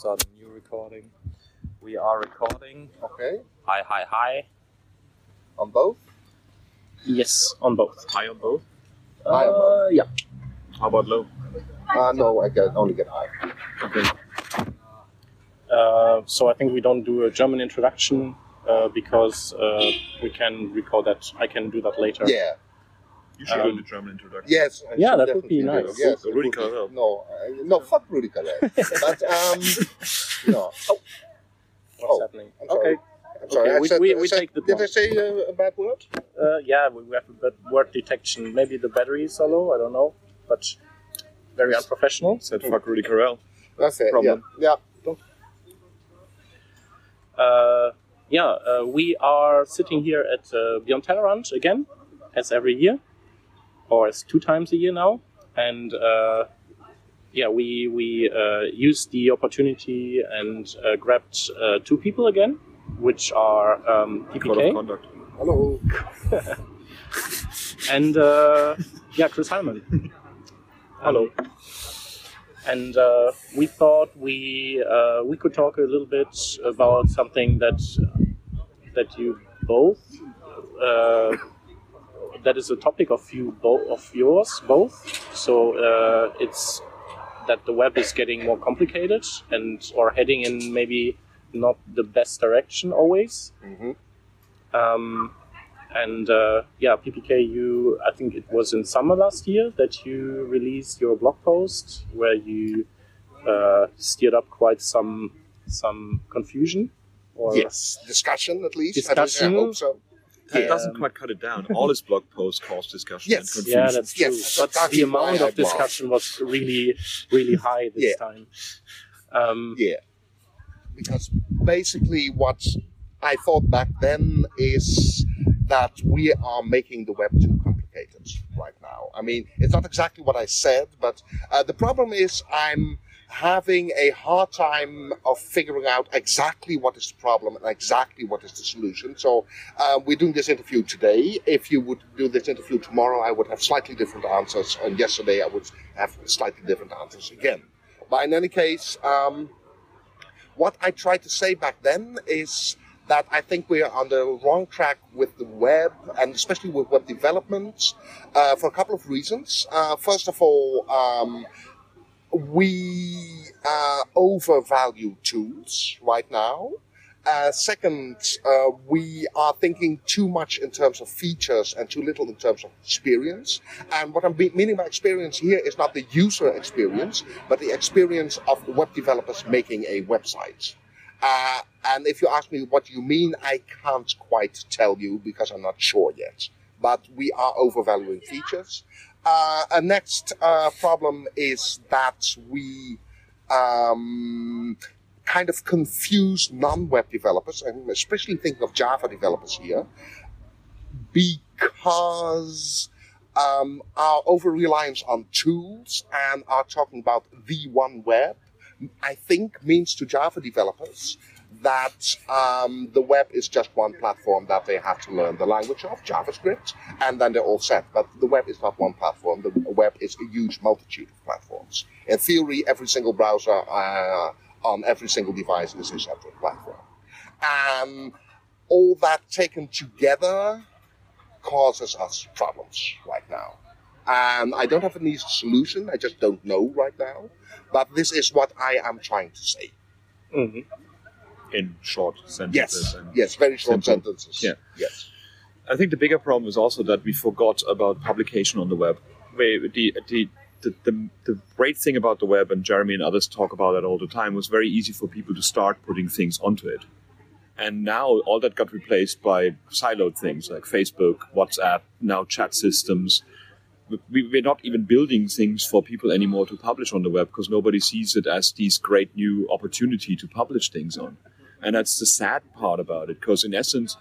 start a new recording. We are recording. Okay. Hi, hi, hi. On both? Yes, on both. High on both? High on Uh, yeah. How about low? Uh, no, I can only get high. Okay. Uh, so I think we don't do a German introduction uh, because uh, we can record that. I can do that later. Yeah. You should Um, do the German introduction. Yes. I Yeah, that would be nice. it. Yes. So it Rudi would be- Carrell. No, uh, no, fuck Rudi Carrell. but um, no. Oh, What's Oh, happening? I'm. Okay. I'm sorry. Okay, I we- said, we- I we said- take the Did I say uh, a bad word? Uh, yeah, we we have a bad word detection. Maybe the battery is low. I don't know, but very unprofessional. Said fuck Rudi Carrell. That's it. Problem. Yeah. yeah. Uh, yeah, uh, we are sitting here at uh, Beyond Tellerrand again, as every year, or as two times a year now, and uh, yeah, we we uh, used the opportunity and uh, grabbed uh, two people again, which are um, Code of PPK conduct. Hello. and uh, yeah, Chris Heilmann. Hello. and uh, we thought we uh, we could talk a little bit about something that that you both uh, that is a topic of you both of yours both. So uh, it's that the web is getting more complicated and or heading in maybe not the best direction always. hmm Um, and uh, yeah, PPK, you I think it was in summer last year that you released your blog post where you uh, steered up quite some some confusion. Or Yes. Discussion, at least. Discussion. I, hope so. That Yeah. doesn't quite cut it down. All his blog posts cause discussion Yes. and confusion. Yeah, that's true. Yes, but that's the amount of discussion was really, really high this Yeah. time. Um, Yeah. Because basically, what I thought back then is that we are making the web too complicated right now. I mean, it's not exactly what I said, but uh, the problem is I'm having a hard time of figuring out exactly what is the problem and exactly what is the solution. So uh, we're doing this interview today. If you would do this interview tomorrow, I would have slightly different answers, and yesterday I would have slightly different answers again. But in any case, um, what I tried to say back then is that I think we are on the wrong track with the web and especially with web development uh, for a couple of reasons. Uh, first of all, um, we uh, overvalue tools right now. Uh, second, uh, we are thinking too much in terms of features and too little in terms of experience. And what I'm be- meaning by experience here is not the user experience, but the experience of web developers making a website. Uh, and if you ask me what you mean, I can't quite tell you because I'm not sure yet. But we are overvaluing features. Uh, a next uh, problem is that we um, kind of confuse non-web developers, and especially thinking of Java developers here, because um, our over-reliance on tools and are talking about the one web, I think means to Java developers that um, the web is just one platform that they have to learn the language of, JavaScript, and then they're all set. But the web is not one platform. The web is a huge multitude of platforms. In theory, every single browser uh, on every single device is a separate platform. And all that taken together causes us problems right now. And I don't have an easy solution. I just don't know right now. But this is what I am trying to say. mhm. In short sentences. Yes. Yes. Very short Simple. sentences. Yeah. Yes. I think the bigger problem is also that we forgot about publication on the web. We, the, the, the, the, the great thing about the web, and Jeremy and others talk about it all the time, was very easy for people to start putting things onto it. And now all that got replaced by siloed things like Facebook, WhatsApp, now chat systems. We, we're not even building things for people anymore to publish on the web because nobody sees it as these great new opportunity to publish things on. And that's the sad part about it because in essence,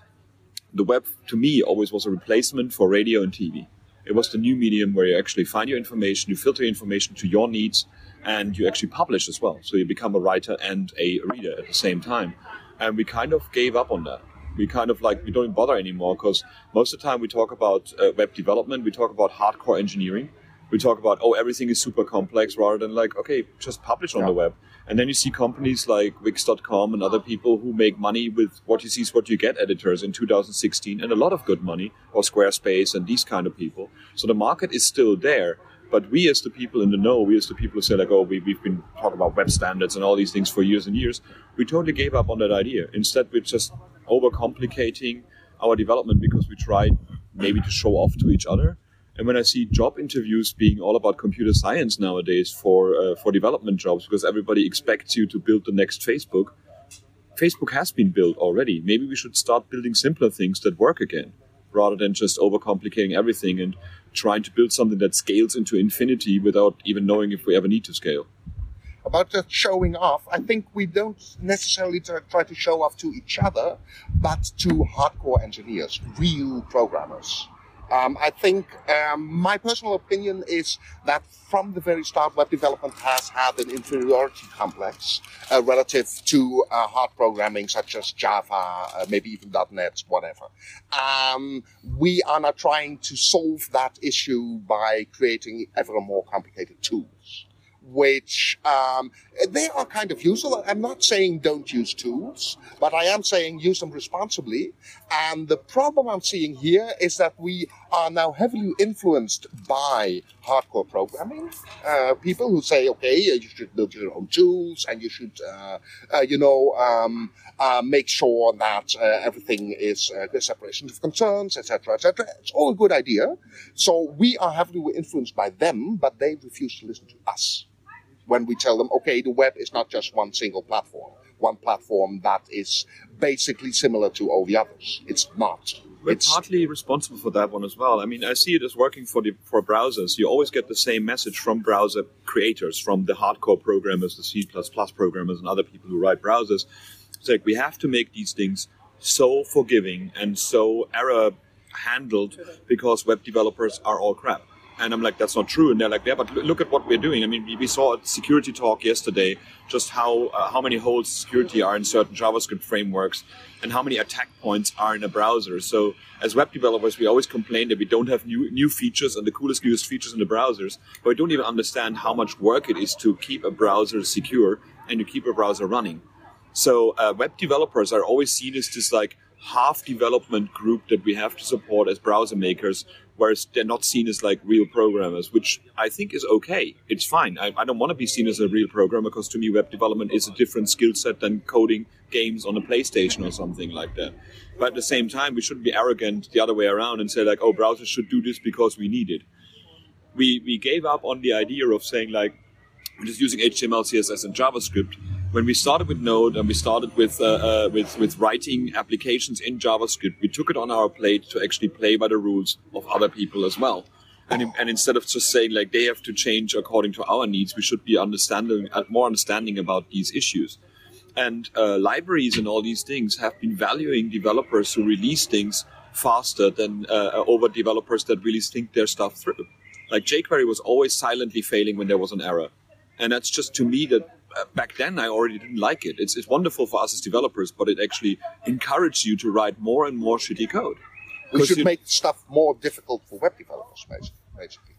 the web to me always was a replacement for radio and TV. It was the new medium where you actually find your information, you filter your information to your needs, and you actually publish as well. So you become a writer and a reader at the same time. And we kind of gave up on that. We kind of like, we don't bother anymore because most of the time we talk about uh, web development, we talk about hardcore engineering. We talk about, oh, everything is super complex rather than like, okay, just publish on Yeah. the web. And then you see companies like Wix.com and other people who make money with what you see is what you get editors in 2016 and a lot of good money, or Squarespace and these kind of people. So the market is still there. But we, as the people in the know, we, as the people who say, like, oh, we, we've been talking about web standards and all these things for years and years, we totally gave up on that idea. Instead, we're just overcomplicating our development because we tried maybe to show off to each other and when I see job interviews being all about computer science nowadays for uh, for development jobs, because everybody expects you to build the next Facebook, Facebook has been built already. Maybe we should start building simpler things that work again, rather than just overcomplicating everything and trying to build something that scales into infinity without even knowing if we ever need to scale. About just showing off, I think we don't necessarily try to show off to each other, but to hardcore engineers, real programmers. Um, I think um, my personal opinion is that from the very start, web development has had an inferiority complex uh, relative to uh, hard programming such as Java, uh, maybe even .NET, whatever. Um, we are now trying to solve that issue by creating ever more complicated tools which um, they are kind of useful. I'm not saying don't use tools, but I am saying use them responsibly. And the problem I'm seeing here is that we are now heavily influenced by hardcore programming. Uh, people who say, okay, you should build your own tools and you should, uh, uh, you know, um, uh, make sure that uh, everything is uh, separation of concerns, etc., etc. It's all a good idea. So we are heavily influenced by them, but they refuse to listen to us when we tell them, okay, the web is not just one single platform, one platform that is basically similar to all the others. It's not. We're it's, partly responsible for that one as well. I mean, I see it as working for the for browsers. You always get the same message from browser creators, from the hardcore programmers, the C++ programmers, and other people who write browsers. It's like we have to make these things so forgiving and so error handled because web developers are all crap. And I'm like, that's not true. And they're like, yeah, but look at what we're doing. I mean, we, we saw a security talk yesterday, just how uh, how many holes security are in certain JavaScript frameworks, and how many attack points are in a browser. So as web developers, we always complain that we don't have new new features and the coolest newest features in the browsers, but we don't even understand how much work it is to keep a browser secure and to keep a browser running. So uh, web developers are always seen as this like half development group that we have to support as browser makers whereas they're not seen as like real programmers, which I think is okay. It's fine. I, I don't want to be seen as a real programmer because to me, web development is a different skill set than coding games on a PlayStation or something like that. But at the same time, we shouldn't be arrogant the other way around and say like, oh, browsers should do this because we need it. We we gave up on the idea of saying like, we're just using HTML, CSS, and JavaScript when we started with Node and we started with, uh, uh, with, with writing applications in JavaScript, we took it on our plate to actually play by the rules of other people as well. And, and instead of just saying like they have to change according to our needs, we should be understanding uh, more understanding about these issues. And uh, libraries and all these things have been valuing developers who release things faster than uh, over developers that really think their stuff through. Like jQuery was always silently failing when there was an error, and that's just to me that uh, back then I already didn't like it. It's, it's wonderful for us as developers, but it actually encouraged you to write more and more shitty code. We should make stuff more difficult for web developers, basically.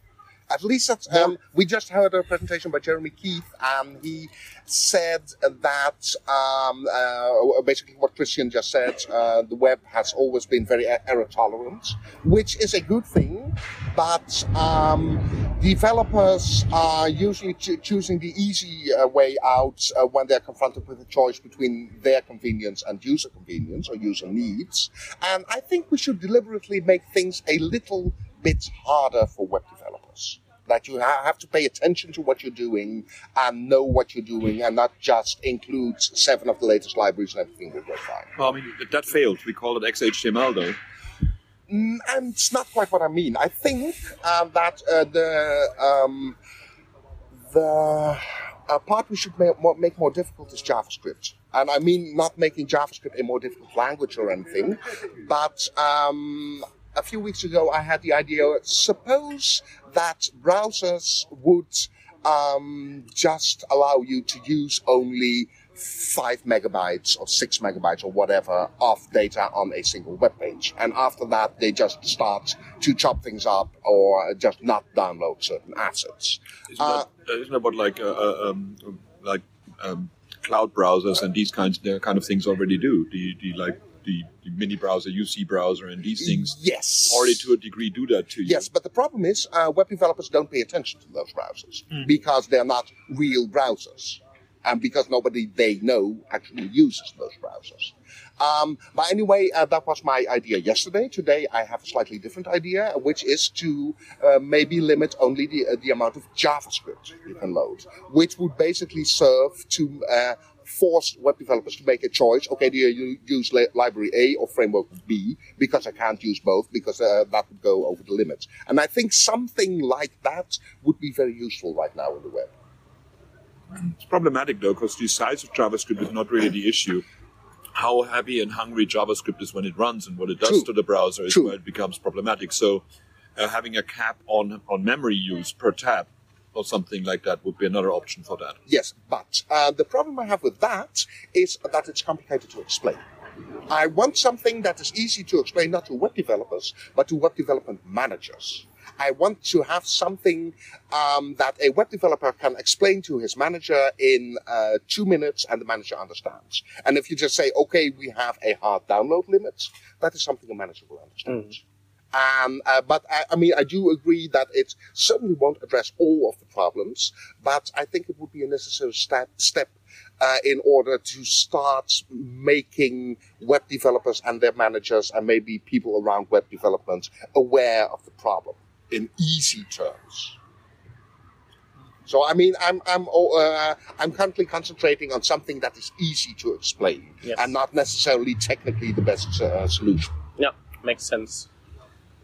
At least that's, um, we just heard a presentation by Jeremy Keith, and he said that um, uh, basically what Christian just said, uh, the web has always been very error tolerant, which is a good thing, but um, developers are usually choosing the easy uh, way out uh, when they're confronted with a choice between their convenience and user convenience or user needs. And I think we should deliberately make things a little bit harder for web developers. That you ha- have to pay attention to what you're doing and know what you're doing and not just include seven of the latest libraries and everything will go fine. Well, I mean, that failed. We call it XHTML though. Mm, and it's not quite what I mean. I think uh, that uh, the um, the uh, part we should make more, make more difficult is JavaScript. And I mean not making JavaScript a more difficult language or anything, but um, a few weeks ago, I had the idea. Suppose that browsers would um, just allow you to use only five megabytes or six megabytes or whatever of data on a single web page. And after that, they just start to chop things up or just not download certain assets. Isn't, uh, that, isn't that like, uh, uh um, like um, cloud browsers and these kinds kind of things already do. The, the like the, the mini browser, UC browser, and these things Yes. already to a degree do that to you. Yes, but the problem is uh, web developers don't pay attention to those browsers Hmm. because they're not real browsers, and because nobody they know actually uses those browsers. Um, but anyway, uh, that was my idea yesterday. Today, I have a slightly different idea, which is to uh, maybe limit only the uh, the amount of JavaScript you can load, which would basically serve to uh, force web developers to make a choice. Okay, do you use li- library A or framework B? Because I can't use both, because uh, that would go over the limits. And I think something like that would be very useful right now in the web. It's problematic though, because the size of JavaScript is not really the issue. How happy and hungry JavaScript is when it runs and what it does True. to the browser is True. where it becomes problematic. So, uh, having a cap on on memory use per tab or something like that would be another option for that. Yes, but uh, the problem I have with that is that it's complicated to explain. I want something that is easy to explain not to web developers, but to web development managers. I want to have something um, that a web developer can explain to his manager in uh, two minutes and the manager understands. And if you just say, okay, we have a hard download limit, that is something a manager will understand. Um, uh, but I, I mean, I do agree that it certainly won't address all of the problems, but I think it would be a necessary step, step uh, in order to start making web developers and their managers and maybe people around web development aware of the problem in easy terms. So I mean, I'm I'm uh, I'm currently concentrating on something that is easy to explain Yes. and not necessarily technically the best uh, solution. Yeah, makes sense.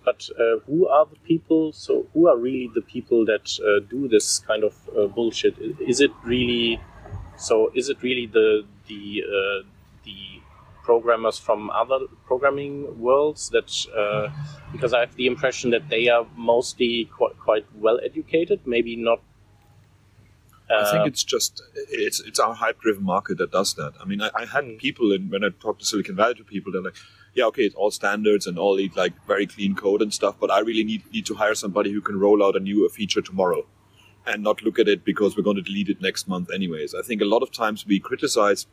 But uh, who are the people? So who are really the people that uh, do this kind of uh, bullshit? Is it really? So is it really the the uh, the programmers from other programming worlds that? Uh, because I have the impression that they are mostly quite, quite well educated. Maybe not. I uh, think it's just it's it's our hype driven market that does that. I mean, I, I had Mm. people in when I talked to Silicon Valley to people, they're like, yeah, okay, it's all standards and all like very clean code and stuff, but I really need need to hire somebody who can roll out a new feature tomorrow and not look at it because we're going to delete it next month anyways. I think a lot of times we criticize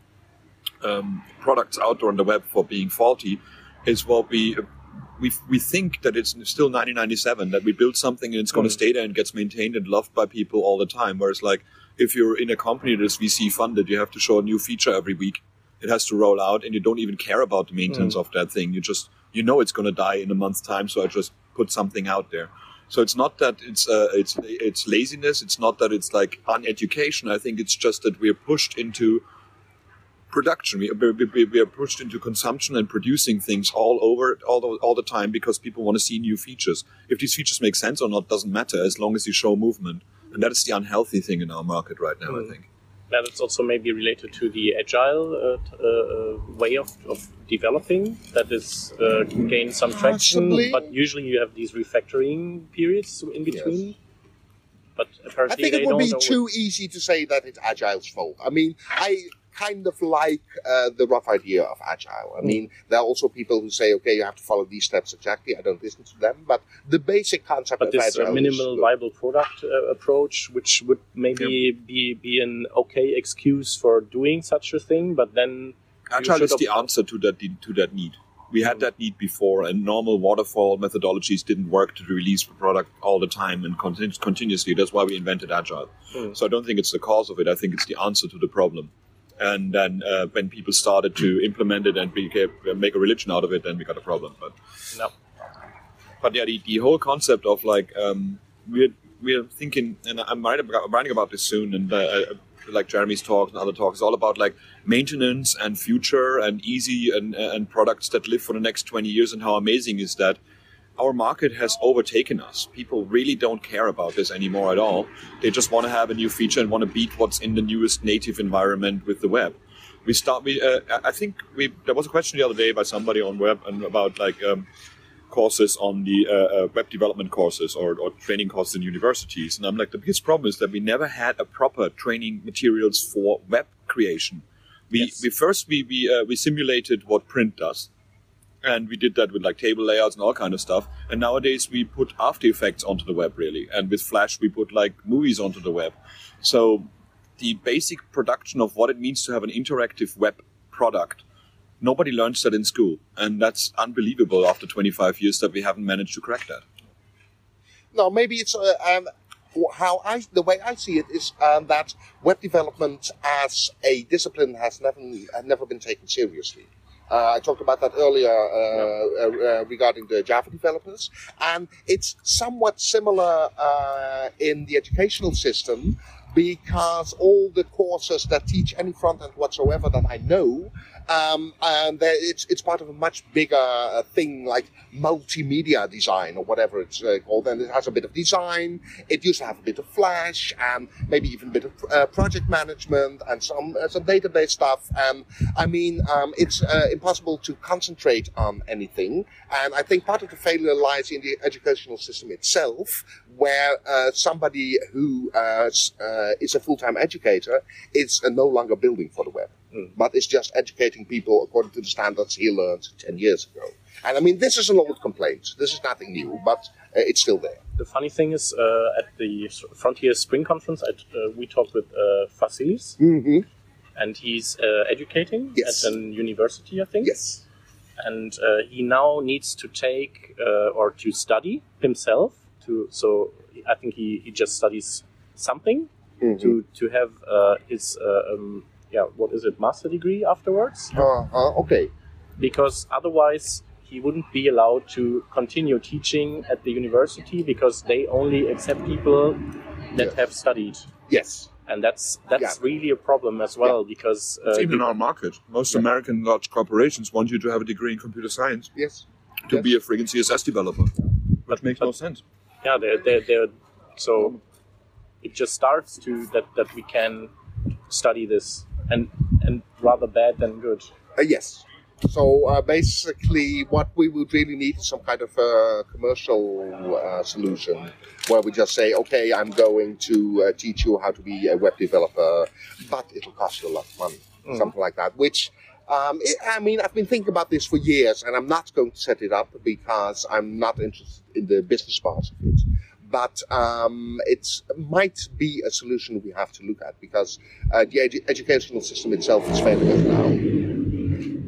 um, products out there on the web for being faulty is what we we, we think that it's still 1997 that we build something and it's going to Mm. stay there and gets maintained and loved by people all the time. Whereas like if you're in a company that is vc funded you have to show a new feature every week. It has to roll out and you don't even care about the maintenance of that thing. You just you know it's going to die in a month's time so i just put something out there. So it's not that it's uh, it's it's laziness. It's not that it's like uneducation. I think it's just that we're pushed into production. We, we, we, we are pushed into consumption and producing things all over all the, all the time because people want to see new features. If these features make sense or not doesn't matter as long as you show movement. And that is the unhealthy thing in our market right now, I Mm. think. that it's also maybe related to the agile uh, uh, uh, way of, of developing that is uh, gain some traction. Possibly. But usually you have these refactoring periods in between. But I think they it would be too easy to say that it's Agile's fault. I mean, I kind of like uh, the rough idea of Agile. I Mm. mean, there are also people who say, okay, you have to follow these steps exactly. I don't listen to them, but the basic concept But of this Agile uh, is minimal viable product uh, approach, which would maybe be, be an okay excuse for doing such a thing, but then Agile is the answer to that to that need. We had Mm. that need before, and normal waterfall methodologies didn't work to release the product all the time and continu- continuously. That's why we invented Agile. Mm. So I don't think it's the cause of it. I think it's the answer to the problem. And then uh, when people started to implement it and became, make a religion out of it, then we got a problem. But no. but yeah, the, the whole concept of like um, we're we're thinking, and I'm writing about, writing about this soon, and uh, uh, like Jeremy's talk and other talks, all about like maintenance and future and easy and and products that live for the next 20 years, and how amazing is that. Our market has overtaken us. People really don't care about this anymore at all. They just want to have a new feature and want to beat what's in the newest native environment with the web. We start. We uh, I think we there was a question the other day by somebody on web and about like um, courses on the uh, uh, web development courses or, or training courses in universities. And I'm like, the biggest problem is that we never had a proper training materials for web creation. We, Yes. we first we we, uh, we simulated what print does, and we did that with like table layouts and all kind of stuff. And nowadays we put After Effects onto the web really, and with Flash we put like movies onto the web. So the basic production of what it means to have an interactive web product. Nobody learns that in school, and that's unbelievable after 25 years that we haven't managed to crack that. No, maybe it's uh, um, how I the way I see it is um, that web development as a discipline has never has never been taken seriously. Uh, I talked about that earlier uh, uh, uh, regarding the Java developers, and it's somewhat similar uh, in the educational system because all the courses that teach any front end whatsoever that I know um, and it's it's part of a much bigger uh, thing like multimedia design or whatever it's uh, called. And it has a bit of design. It used to have a bit of Flash and maybe even a bit of uh, project management and some uh, some database stuff. And I mean, um, it's uh, impossible to concentrate on anything. And I think part of the failure lies in the educational system itself, where somebody who is a full-time educator is no longer building for the web. Mm. But it's just educating people according to the standards he learned 10 years ago. And I mean, this is an old complaint. This is nothing new, but uh, it's still there. The funny thing is, uh, at the Frontier Spring Conference, uh, we talked with uh, Vasilis, mm-hmm. and he's uh, educating yes. at a university, I think. Yes. And uh, he now needs to take uh, or to study himself. To so I think he, he just studies something mm-hmm. to to have his um, yeah, what is it, master degree afterwards? Uh, uh, okay. Because otherwise he wouldn't be allowed to continue teaching at the university because they only accept people that yes. have studied. Yes. And that's that's Yeah. really a problem as well Yeah. because uh, It's even in our market. Most Yeah. American large corporations want you to have a degree in computer science Yes. to Yes. be a friggin' CSS developer. Which makes no sense. yeah, they're, they're, they're so it just starts to that that we can study this and and rather bad than good. Uh, yes. So uh, basically, what we would really need is some kind of uh, commercial uh, solution where we just say, okay, I'm going to uh, teach you how to be a web developer, but it'll cost you a lot of money, Mhm. something like that. Which, um, it, I mean, I've been thinking about this for years, and I'm not going to set it up because I'm not interested in the business part of it. But um, it might be a solution we have to look at because uh, the edu- educational system itself is failing us now.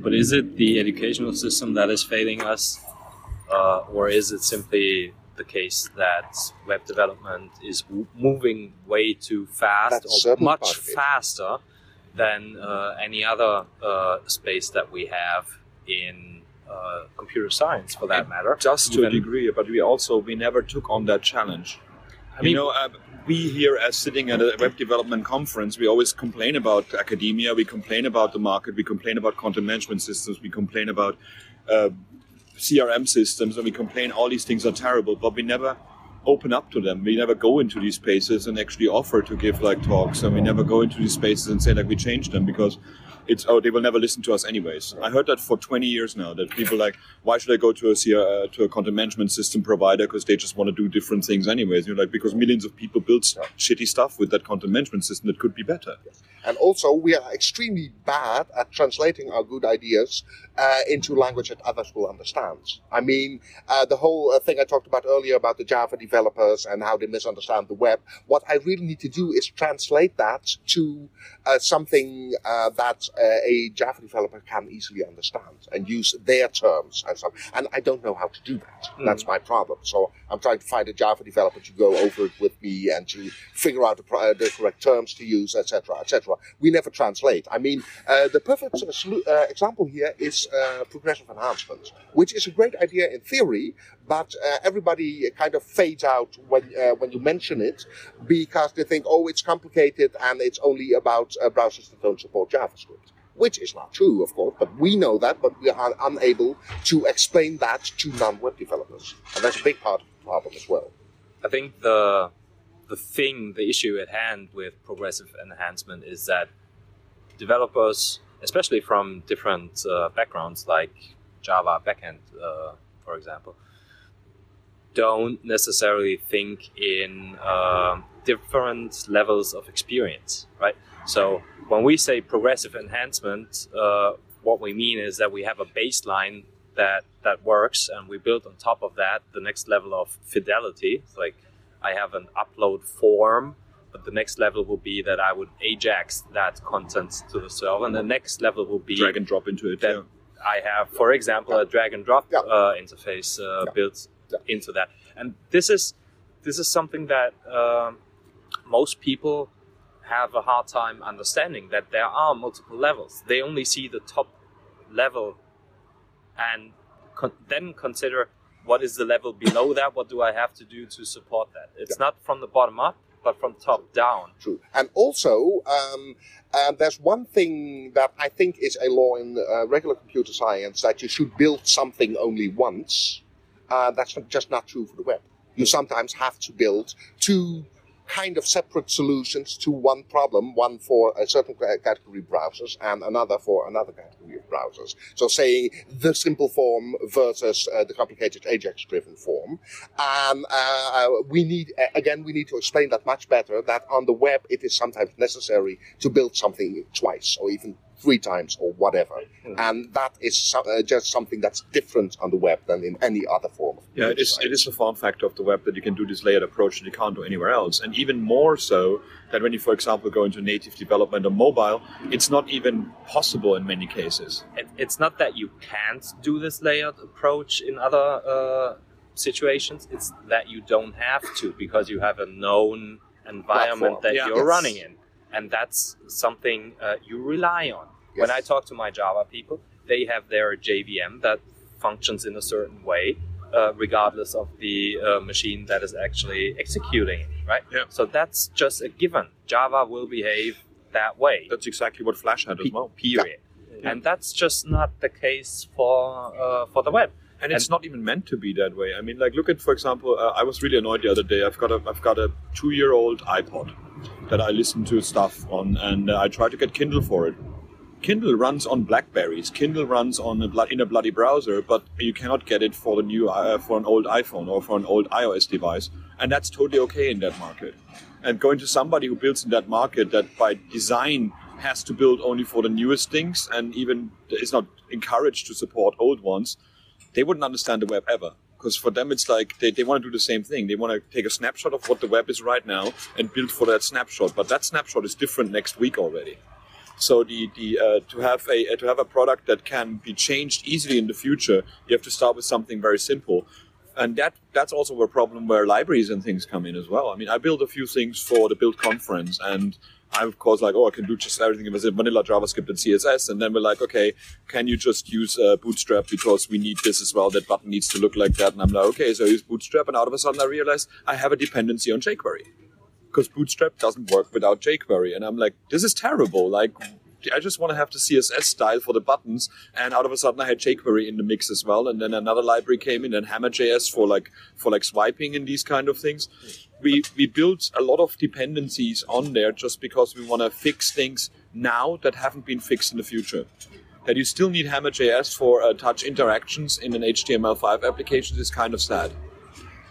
But is it the educational system that is failing us, uh, or is it simply the case that web development is w- moving way too fast, That's or much part of it. faster than uh, any other uh, space that we have in uh, computer science, for that And matter? Just to a degree, but we also we never took on that challenge. I mean, you know, uh, we here as sitting at a web development conference, we always complain about academia, we complain about the market, we complain about content management systems, we complain about uh, CRM systems, and we complain all these things are terrible, but we never open up to them. We never go into these spaces and actually offer to give like talks, and we never go into these spaces and say like we change them because it's oh they will never listen to us anyways. I heard that for 20 years now that people like why should I go to a CR, uh, to a content management system provider because they just want to do different things anyways. You're like because millions of people build st- shitty stuff with that content management system that could be better. And also, we are extremely bad at translating our good ideas uh, into language that others will understand. I mean, uh, the whole uh, thing I talked about earlier about the Java developers and how they misunderstand the web. What I really need to do is translate that to uh, something uh, that uh, a Java developer can easily understand and use their terms and stuff. And I don't know how to do that. That's my problem. So I'm trying to find a Java developer to go over it with me and to figure out the, pro- uh, the correct terms to use, etc., etc. We never translate. I mean, uh, the perfect uh, example here is uh, progressive enhancement, which is a great idea in theory, but uh, everybody kind of fades out when uh, when you mention it because they think, oh, it's complicated and it's only about uh, browsers that don't support JavaScript. Which is not true, of course, but we know that, but we are unable to explain that to non-web developers. And that's a big part of the problem as well. I think the the thing, the issue at hand with progressive enhancement is that developers, especially from different uh, backgrounds, like Java backend, uh, for example, don't necessarily think in uh, different levels of experience, right? So when we say progressive enhancement, uh, what we mean is that we have a baseline that that works, and we build on top of that the next level of fidelity. It's like I have an upload form but the next level will be that I would Ajax that content to the server, and the next level will be Drag and drop into it. that yeah. I have, for example, a drag and drop Yeah. uh, interface uh, Yeah. built. Into that. And this is this is something that um, most people have a hard time understanding that there are multiple levels. They only see the top level and con- then consider what is the level below that. What do I have to do to support that? It's not from the bottom up, but from top down. True. And also, um, uh, there's one thing that I think is a law in uh, regular computer science that you should build something only once. Uh, that's not, just not true for the web. You sometimes have to build two kind of separate solutions to one problem, one for a certain category of browsers and another for another category of browsers. So saying the simple form versus uh, the complicated Ajax-driven form. And uh, we need, again, we need to explain that much better, that on the web it is sometimes necessary to build something twice or even three times or whatever. And that is so, uh, just something that's different on the web than in any other form of Yeah, it computer is. It science. is a form factor of the web that you can do this layered approach that you can't do anywhere else, and even more so that when you, for example, go into native development on mobile, it's not even possible in many cases. it, it's not that you can't do this layered approach in other uh, situations. It's that you don't have to because you have a known environment Platform. that Yeah. you're Yes. running in, and that's something uh, you rely on. When I talk to my Java people, they have their JVM that functions in a certain way, uh, regardless of the uh, machine that is actually executing it. Right. Yeah. So that's just a given. Java will behave that way That's exactly what Flash had as well. period. And that's just not the case for uh, for the web. and it's not even meant to be that way. I mean, like, look at, for example, uh, I was really annoyed the other day. I've got a, I've got a two-year-old iPod that I listen to stuff on, and uh, I try to get Kindle for it. Kindle runs on Blackberries. Kindle runs on a blood, in a bloody browser, but you cannot get it for the new uh, for an old iPhone or for an old iOS device, and that's totally okay in that market. And going to somebody who builds in that market that by design has to build only for the newest things and even is not encouraged to support old ones, they wouldn't understand the web ever. Because for them, it's like they, they want to do the same thing. They want to take a snapshot of what the web is right now and build for that snapshot. But that snapshot is different next week already. So the, the uh, to have a uh, to have a product that can be changed easily in the future, you have to start with something very simple, and that that's also a problem where libraries and things come in as well. I mean, I built a few things for the Build conference, and I'm of course like, oh, I can do just everything with vanilla JavaScript and CSS, and then we're like, okay, can you just use uh, Bootstrap because we need this as well? That button needs to look like that, and I'm like, okay, so I use Bootstrap, and out of a sudden I realize I have a dependency on jQuery because Bootstrap doesn't work without jQuery. And I'm like, this is terrible. Like, I just want to have the CSS style for the buttons. And out of a sudden, I had jQuery in the mix as well. And then another library came in, and Hammer.js for like for like swiping and these kind of things. We we built a lot of dependencies on there just because we want to fix things now that haven't been fixed in the future. That you still need Hammer.js for uh, touch interactions in an HTML5 application is kind of sad.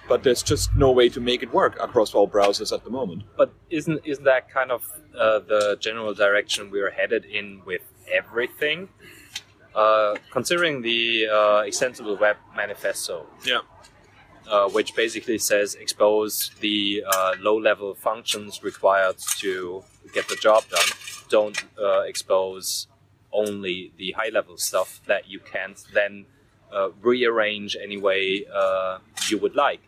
But there's just no way to make it work across all browsers at the moment. But isn't isn't that kind of uh, the general direction we're headed in with everything? Uh, considering the uh, extensible web manifesto, Yeah. uh, which basically says expose the uh, low-level functions required to get the job done. Don't uh, expose only the high-level stuff that you can't then uh, rearrange any way uh, you would like.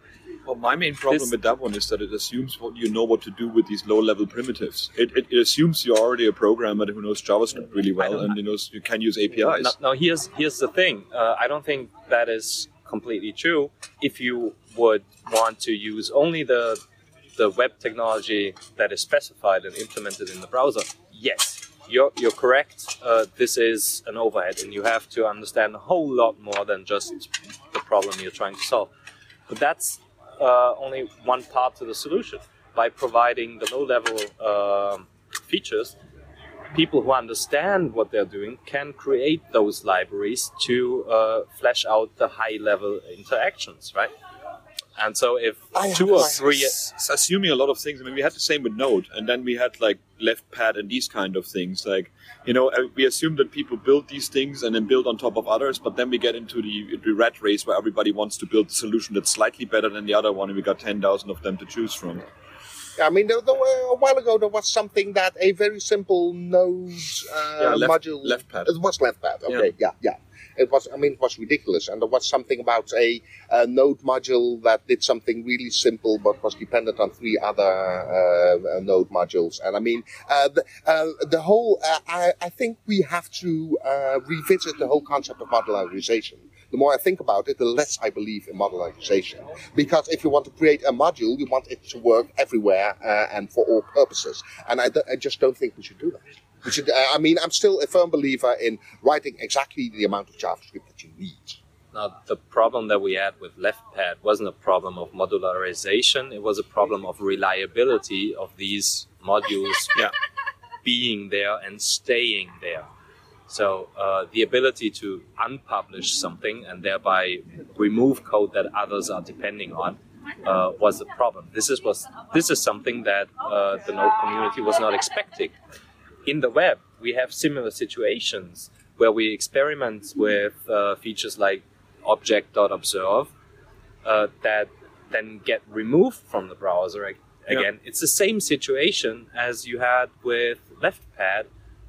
Well, my main problem This- with that one is that it assumes what you know what to do with these low-level primitives. It, it, it assumes you're already a programmer who knows JavaScript really well and you knows you can use APIs. Now, now here's here's the thing. Uh, I don't think that is completely true. If you would want to use only the the web technology that is specified and implemented in the browser, yes, you're you're correct. Uh, this is an overhead, and you have to understand a whole lot more than just the problem you're trying to solve. But that's uh, only one part to the solution. By providing the low-level um features, people who understand what they're doing can create those libraries to uh, flesh out the high level interactions, right? And so if I two or three, It's assuming a lot of things. I mean, we had the same with Node, and then we had like left pad and these kind of things. Like, you know, uh, we assume that people build these things and then build on top of others, but then we get into the, the rat race where everybody wants to build a solution that's slightly better than the other one, and we got ten thousand of them to choose from. I mean, there, there were, a while ago there was something that a very simple Node uh, Yeah, left- module. left pad. It was left pad. Okay, yeah. yeah, It was. I mean, it was ridiculous, and there was something about a, a Node module that did something really simple, but was dependent on three other uh, uh, Node modules. And I mean, uh, the, uh, the whole. I, I think we have to revisit the whole concept of modularization the more I think about it, the less I believe in modularization. Because if you want to create a module, you want it to work everywhere uh, and for all purposes. And I, I, just don't think we should do that. We should, uh, I mean, I'm still a firm believer in writing exactly the amount of JavaScript that you need. Now, the problem that we had with LeftPad wasn't a problem of modularization, it was a problem of reliability of these modules Yeah. being there and staying there. So uh, the ability to unpublish something and thereby remove code that others are depending on uh, was the problem. This is was this is something that uh, the Node community was not expecting. In the web, we have similar situations where we experiment with uh, features like object.observe uh, that then get removed from the browser. Again, it's the same situation as you had with LeftPad,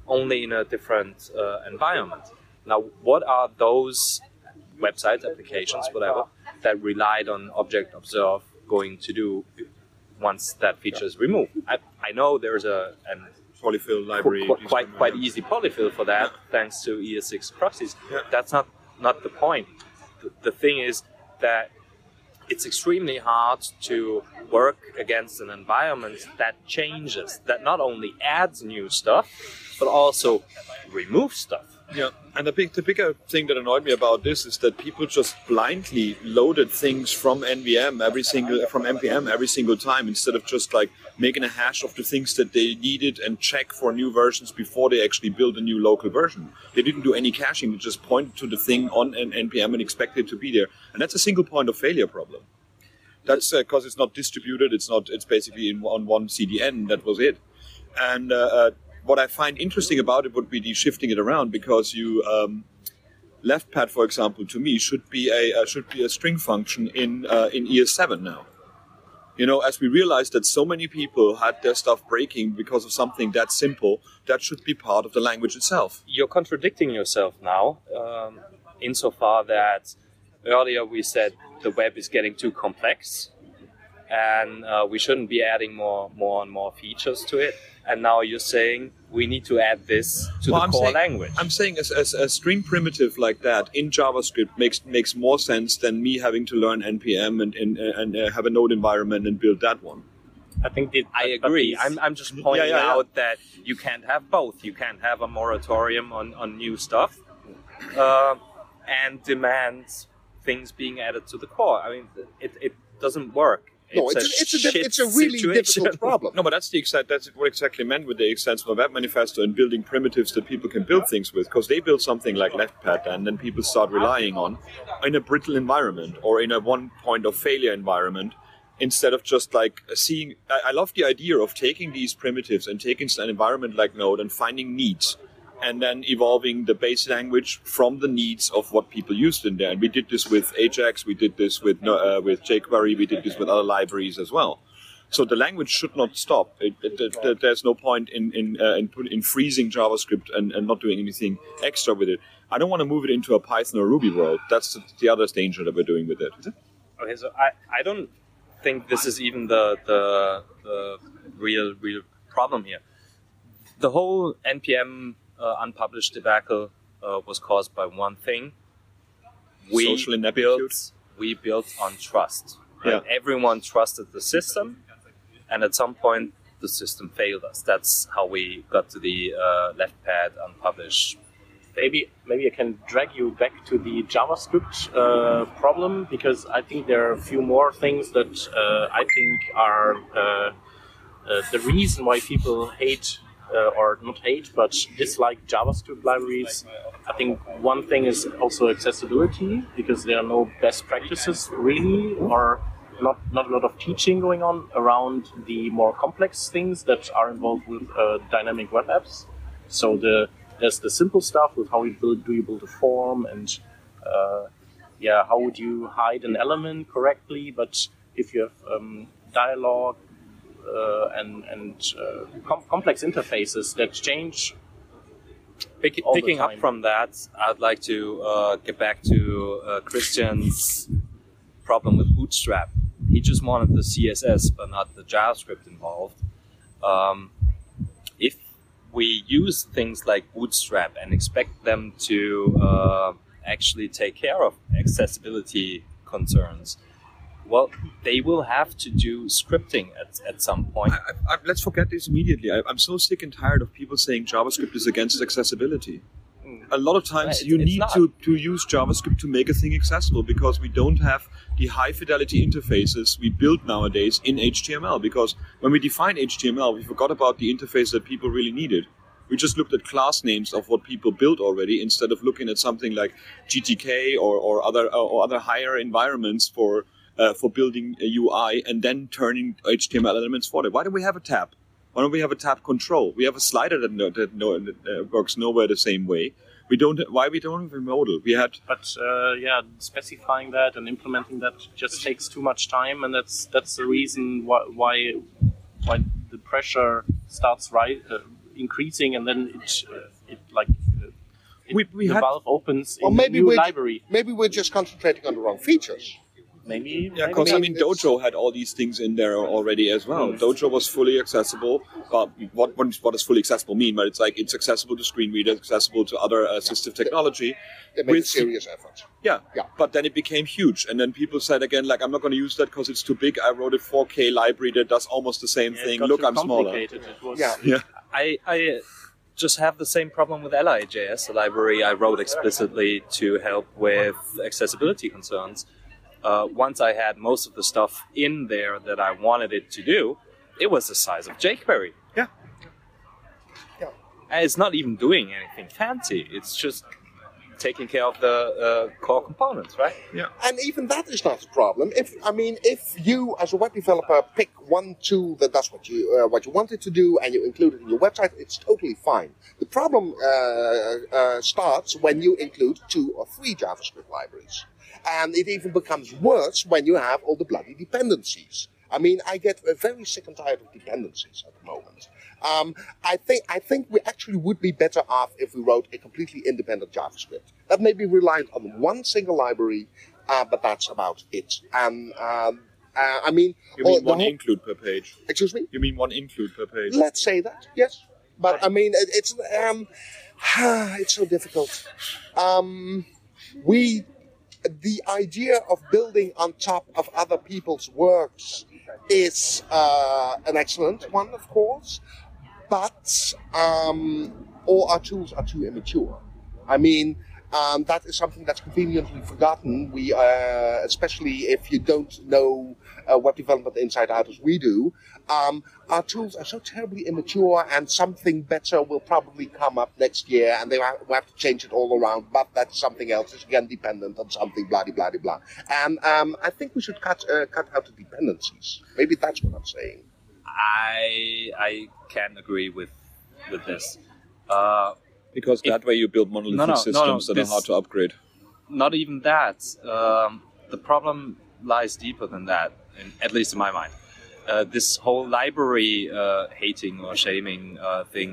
only in a different uh, environment. Now, what are those websites, applications, whatever, that relied on Object Observe going to do once that feature is removed? I, I know there's a an Polyfill library. qu- these quite quite easy polyfill for that, thanks to ES6 proxies. Yeah. That's not not the point. The, the thing is that it's extremely hard to work against an environment that changes, that not only adds new stuff, but also removes stuff. Yeah, and the big, the bigger thing that annoyed me about this is that people just blindly loaded things from NVM every single from npm every single time instead of just like making a hash of the things that they needed and check for new versions before they actually build a new local version. They didn't do any caching; they just pointed to the thing on an npm and expected it to be there, and that's a single point of failure problem. That's because it's not distributed. It's not. It's basically in, on one CDN. That was it. And uh, uh, what I find interesting about it would be the shifting it around because you um, left pad, for example, to me should be a uh, should be a string function in uh, in ES7 now. You know, as we realized that so many people had their stuff breaking because of something that simple, that should be part of the language itself. You're contradicting yourself now, um, insofar that earlier we said the web is getting too complex and uh, we shouldn't be adding more, more and more features to it. And now you're saying we need to add this to Well, the I'm core saying- language. I'm saying as, as a string primitive like that in JavaScript makes makes more sense than me having to learn npm and and, and uh, have a node environment and build that one. I think the, I agree. I'm, I'm just pointing yeah, yeah. out that you can't have both. You can't have a moratorium on, on new stuff uh, and demand things being added to the core. I mean, it, it doesn't work. No, it's, a, it's, a, it's a really situation. difficult problem. No, but that's the exact that's what exactly meant with the extensible web manifesto and building primitives that people can build things with. Because they build something like LeftPad, and then people start relying on in a brittle environment or in a one point of failure environment. Instead of just like seeing, I, I love the idea of taking these primitives and taking an environment like Node and finding needs, and then evolving the base language from the needs of what people used in there. And we did this with Ajax, we did this with uh, with jQuery, we did this with other libraries as well. So the language should not stop. It, it, it- there's no point in in uh, in, in freezing JavaScript and, and not doing anything extra with it. I don't want to move it into a Python or Ruby world. That's the, the other danger that we're doing with it. Okay, so I, I don't think this is even the, the the real real problem here. The whole npm uh, unpublished debacle uh, was caused by one thing. We built we built on trust. Yeah. Everyone trusted the system, and at some point the system failed us. That's how we got to the uh, left pad unpublished. maybe maybe I can drag you back to the JavaScript uh, problem because I think there are a few more things that uh, I think are uh, uh, the reason why people hate uh, or not hate but dislike JavaScript libraries. I think one thing is also accessibility because there are no best practices really or not not a lot of teaching going on around the more complex things that are involved with uh, dynamic web apps. So the there's the simple stuff with how you build, do you build a form, and uh, yeah, how would you hide an element correctly? But if you have um, dialogue, and and uh, com- complex interfaces that change. Pick, picking up from that, I'd like to uh, get back to uh, Christian's problem with Bootstrap. He just wanted the CSS, but not the JavaScript involved. Um, if we use things like Bootstrap and expect them to uh, actually take care of accessibility concerns, well, they will have to do scripting at, at some point. I, I, let's forget this immediately. I, I'm so sick and tired of people saying JavaScript is against accessibility. Mm. A lot of times you need not. to, to use JavaScript to make a thing accessible because we don't have the high fidelity interfaces we build nowadays in HTML. Because when we define HTML, we forgot about the interface that people really needed. We just looked at class names of what people built already instead of looking at something like GTK or, or other or other higher environments for uh, for building a UI and then turning HTML elements for it. Why do we have a tab? Why don't we have a tab control? We have a slider that, no, that, no, that uh, works nowhere the same way. We don't. Why we don't have a modal? We had But uh, yeah, specifying that and implementing that just takes too much time, and that's that's the reason why why, why the pressure starts ri- uh, increasing, and then it uh, it like uh, it, We- we the had- valve opens Or in maybe a new we're library. maybe we're just concentrating on the wrong features. Maybe yeah, because I mean, mean it's- Dojo had all these things in there already as well. Mm. Dojo was fully accessible. But what what what does fully accessible mean? But it's like it's accessible to screen readers, accessible to other assistive technology. They make a With- serious effort. Yeah. Yeah. But then it became huge, and then people said again, like, I'm not going to use that because it's too big. I wrote a 4K library that does almost the same Yeah, thing. Look, I'm smaller. It was, Yeah. Yeah. I, I just have the same problem with ally.js, a library I wrote explicitly to help with accessibility concerns. Uh, once I had most of the stuff in there that I wanted it to do, it was the size of jQuery. Yeah. Yeah. And it's not even doing anything fancy. It's just taking care of the uh, core components, right? Yeah. And even that is not a problem. If I mean, if you as a web developer pick one tool that does what you uh, what you want it to do and you include it in your website, it's totally fine. The problem uh, uh, starts when you include two or three JavaScript libraries, and it even becomes worse when you have all the bloody dependencies. I mean, I get very sick and tired of dependencies at the moment. Um, I think I think we actually would be better off if we wrote a completely independent JavaScript that may be reliant on one single library, uh, but that's about it. And um, uh, I mean, You mean one whole- include per page? excuse me. You mean one include per page? Let's say that, yes. But I mean, it, it's um, it's so difficult. Um, we, the idea of building on top of other people's works is uh, an excellent one, of course. But um, all our tools are too immature. I mean, um, that is something that's conveniently forgotten. We, uh, especially if you don't know uh, web development inside out as we do, um, our tools are so terribly immature, and something better will probably come up next year, and they will have to change it all around. But that's something else. It's again dependent on something, blah blah blah blah. And um, I think we should cut uh, cut out the dependencies. Maybe that's what I'm saying. I I can agree with with this. Uh, Because If- that way you build monolithic No, no, no, systems no, that this- are hard to upgrade. not even that. Um, the problem lies deeper than that, in, at least in my mind. Uh, this whole library uh, hating or shaming uh, thing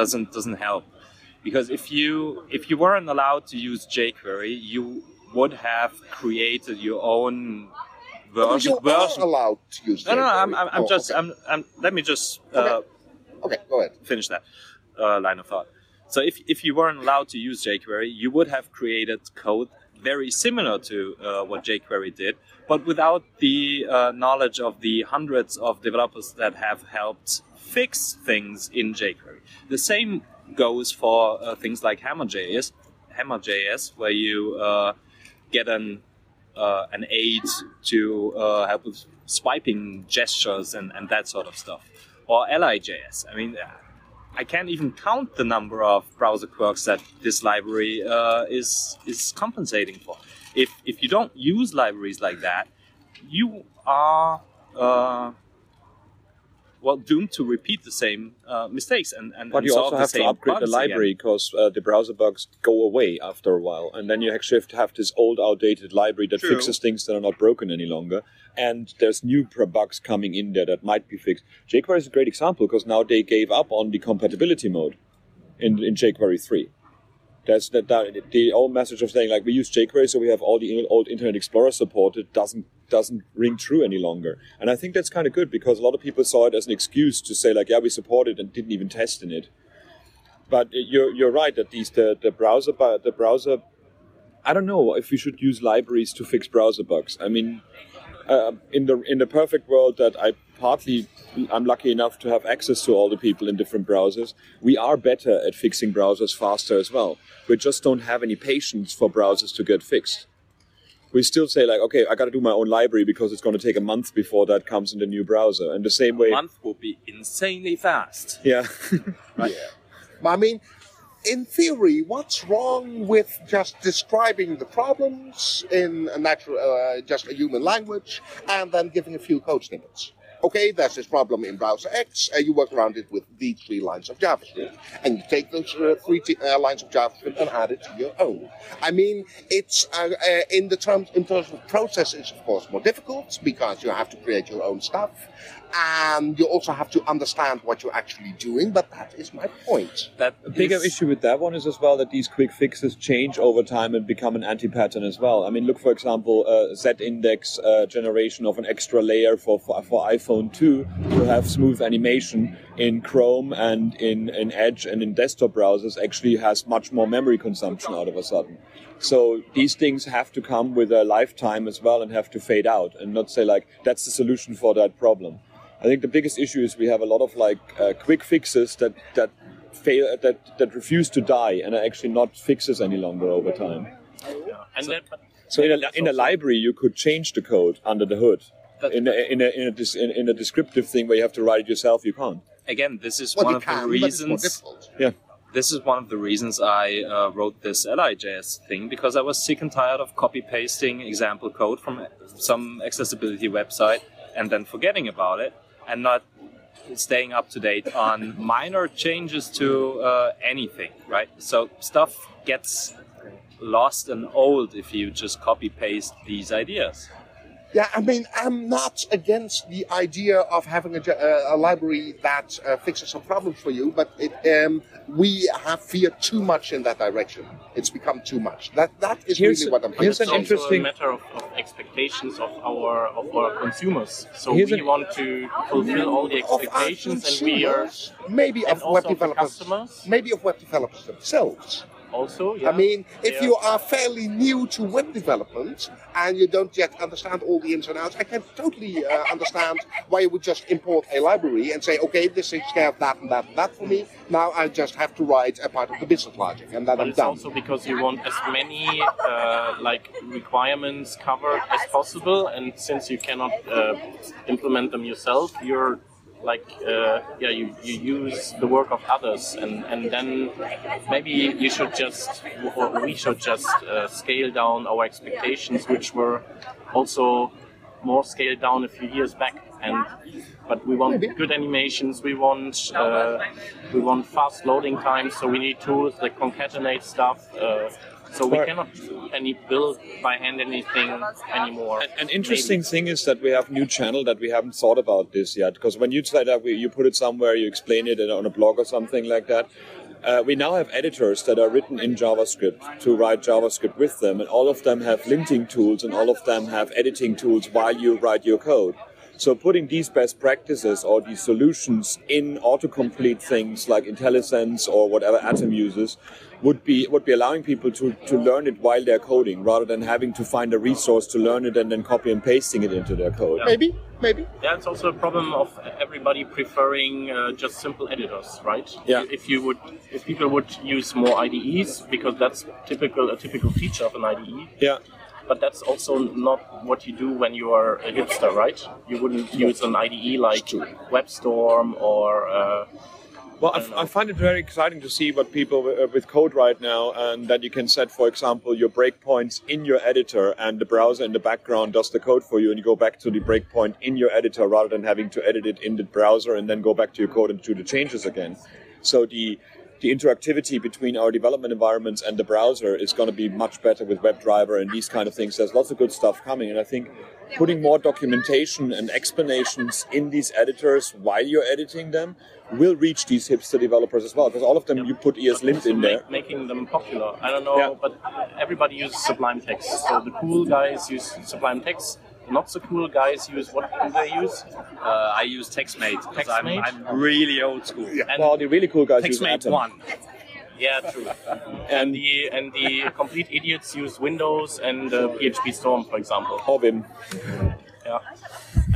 doesn't doesn't help because if you if you weren't allowed to use jQuery, you would have created your own But version. you are version. allowed to use. No, no, no. I'm, I'm, I'm Oh, just okay. I'm, I'm. Let me just uh, Okay. okay. Go ahead. finish that uh, line of thought. So if, if you weren't allowed to use jQuery, you would have created code very similar to uh, what jQuery did, but without the uh, knowledge of the hundreds of developers that have helped fix things in jQuery. The same goes for uh, things like Hammer.js, Hammer.js, where you uh, get an uh, an aid to uh, help with swiping gestures and, and that sort of stuff. Or ally.js. I mean, I can't even count the number of browser quirks that this library uh, is is compensating for. If if you don't use libraries like that, you are uh, well doomed to repeat the same uh, mistakes and, and But and you also have to upgrade the library because uh, the browser bugs go away after a while, and then you actually have to have this old, outdated library that True. fixes things that are not broken any longer. And there's new bugs coming in there that might be fixed. jQuery is a great example because now they gave up on the compatibility mode in in jQuery three. That's that, that the old message of saying like we use jQuery so we have all the old Internet Explorer support. supported doesn't doesn't ring true any longer. And I think that's kind of good because a lot of people saw it as an excuse to say like yeah we support it and didn't even test in it. But uh, you're you're right that these the the browser the browser. I don't know if we should use libraries to fix browser bugs. I mean, uh, in the in the perfect world that I partly I'm lucky enough to have access to all the people in different browsers. We are better at fixing browsers faster as well. We just don't have any patience for browsers to get fixed. We still say like, okay, I got to do my own library because it's going to take a month before that comes in the new browser. And the same way, a month will be insanely fast. yeah, But I mean, in theory, what's wrong with just describing the problems in a natural, uh, just a human language, and then giving a few code snippets? Okay, there's this problem in browser X, and you work around it with these three lines of JavaScript, and you take those uh, three t- uh, lines of JavaScript and add it to your own. I mean, it's uh, uh, in the terms in terms of process, it's of course more difficult because you have to create your own stuff, and you also have to understand what you're actually doing. But that is my point. That A bigger is- issue with that one is as well that these quick fixes change over time and become an anti-pattern as well. I mean, look for example, uh, Z-index uh, generation of an extra layer for, for for iPhone 2 to have smooth animation in Chrome and in, in Edge and in desktop browsers actually has much more memory consumption out of a sudden. So these things have to come with a lifetime as well and have to fade out and not say like that's the solution for that problem. I think the biggest issue is we have a lot of like uh, quick fixes that that fail that that refuse to die and are actually not fixes any longer over time. Yeah. And that, but So in a, in a library, you could change the code under the hood. That- In a, in a, in, a, dis- in, in a descriptive thing where you have to write it yourself, you can't. again, this is Well, one you of can, the but it's reasons. difficult. Yeah. This is one of the reasons I uh, wrote this ally.js thing because I was sick and tired of copy pasting example code from some accessibility website and then forgetting about it and not staying up to date on minor changes to uh, anything, right? So stuff gets lost and old if you just copy paste these ideas. Yeah, I mean, I'm not against the idea of having a, uh, a library that uh, fixes some problems for you, but it, um, we have veered too much in that direction. It's become too much. That that is Here's- really what I'm. here's it's an interesting- a matter of, of expectations of our of our consumers. So Here's we an- want to fulfill all the expectations, and we are maybe of web developers, customers. maybe of web developers themselves. Also. Yeah, I mean, if they you are fairly new to web development and you don't yet understand all the ins and outs, I can totally uh, understand why you would just import a library and say, okay, this takes care of that and that and that for me. Now I just have to write a part of the business logic, and then But I'm it's done. also because you want as many uh, like requirements covered as possible, and since you cannot uh, implement them yourself, you're like uh, yeah, you, you use the work of others, and and then maybe you should just or we should just uh, scale down our expectations, which were also more scaled down a few years back, and but we want Maybe. good animations. We want uh, we want fast loading times, so we need tools that concatenate stuff. So we Right. cannot any build by hand anything anymore. An, an interesting thing is that we have new channel that we haven't thought about this yet. Because when you say that we, you put it somewhere, you explain it on a blog or something like that. Uh, we now have editors that are written in JavaScript to write JavaScript with them, and all of them have linting tools, and all of them have editing tools while you write your code. So putting these best practices or these solutions in autocomplete things like IntelliSense or whatever Atom uses would be would be allowing people to, to learn it while they're coding rather than having to find a resource to learn it and then copy and pasting it into their code. Maybe, maybe. Yeah, it's also a problem of everybody preferring uh, just simple editors, right? Yeah. If you would, if people would use more IDEs, because that's typical a typical feature of an IDE. Yeah. But that's also not what you do when you are a hipster, right? You wouldn't use an IDE like WebStorm or uh, Well, I, I f- don't I find it very exciting to see what people w- uh, with code right now, and that you can set, for example, your breakpoints in your editor, and the browser in the background does the code for you, and you go back to the breakpoint in your editor rather than having to edit it in the browser and then go back to your code and do the changes again. So the the interactivity between our development environments and the browser is going to be much better with WebDriver and these kind of things. There's lots of good stuff coming, and I think putting more documentation and explanations in these editors while you're editing them will reach these hipster developers as well. Because all of them, you put ESLint also in there. making them popular. I don't know, Yeah. but everybody uses Sublime Text. So the cool guys use Sublime Text. The not so cool guys use what do they use? Uh, I use TextMate because I'm, TextMate? I'm really old school. And Well, the really cool guys use TextMate Atom. one. yeah, true. And The and the complete idiots use Windows and uh, PHP Storm, for example. or Vim. Yeah.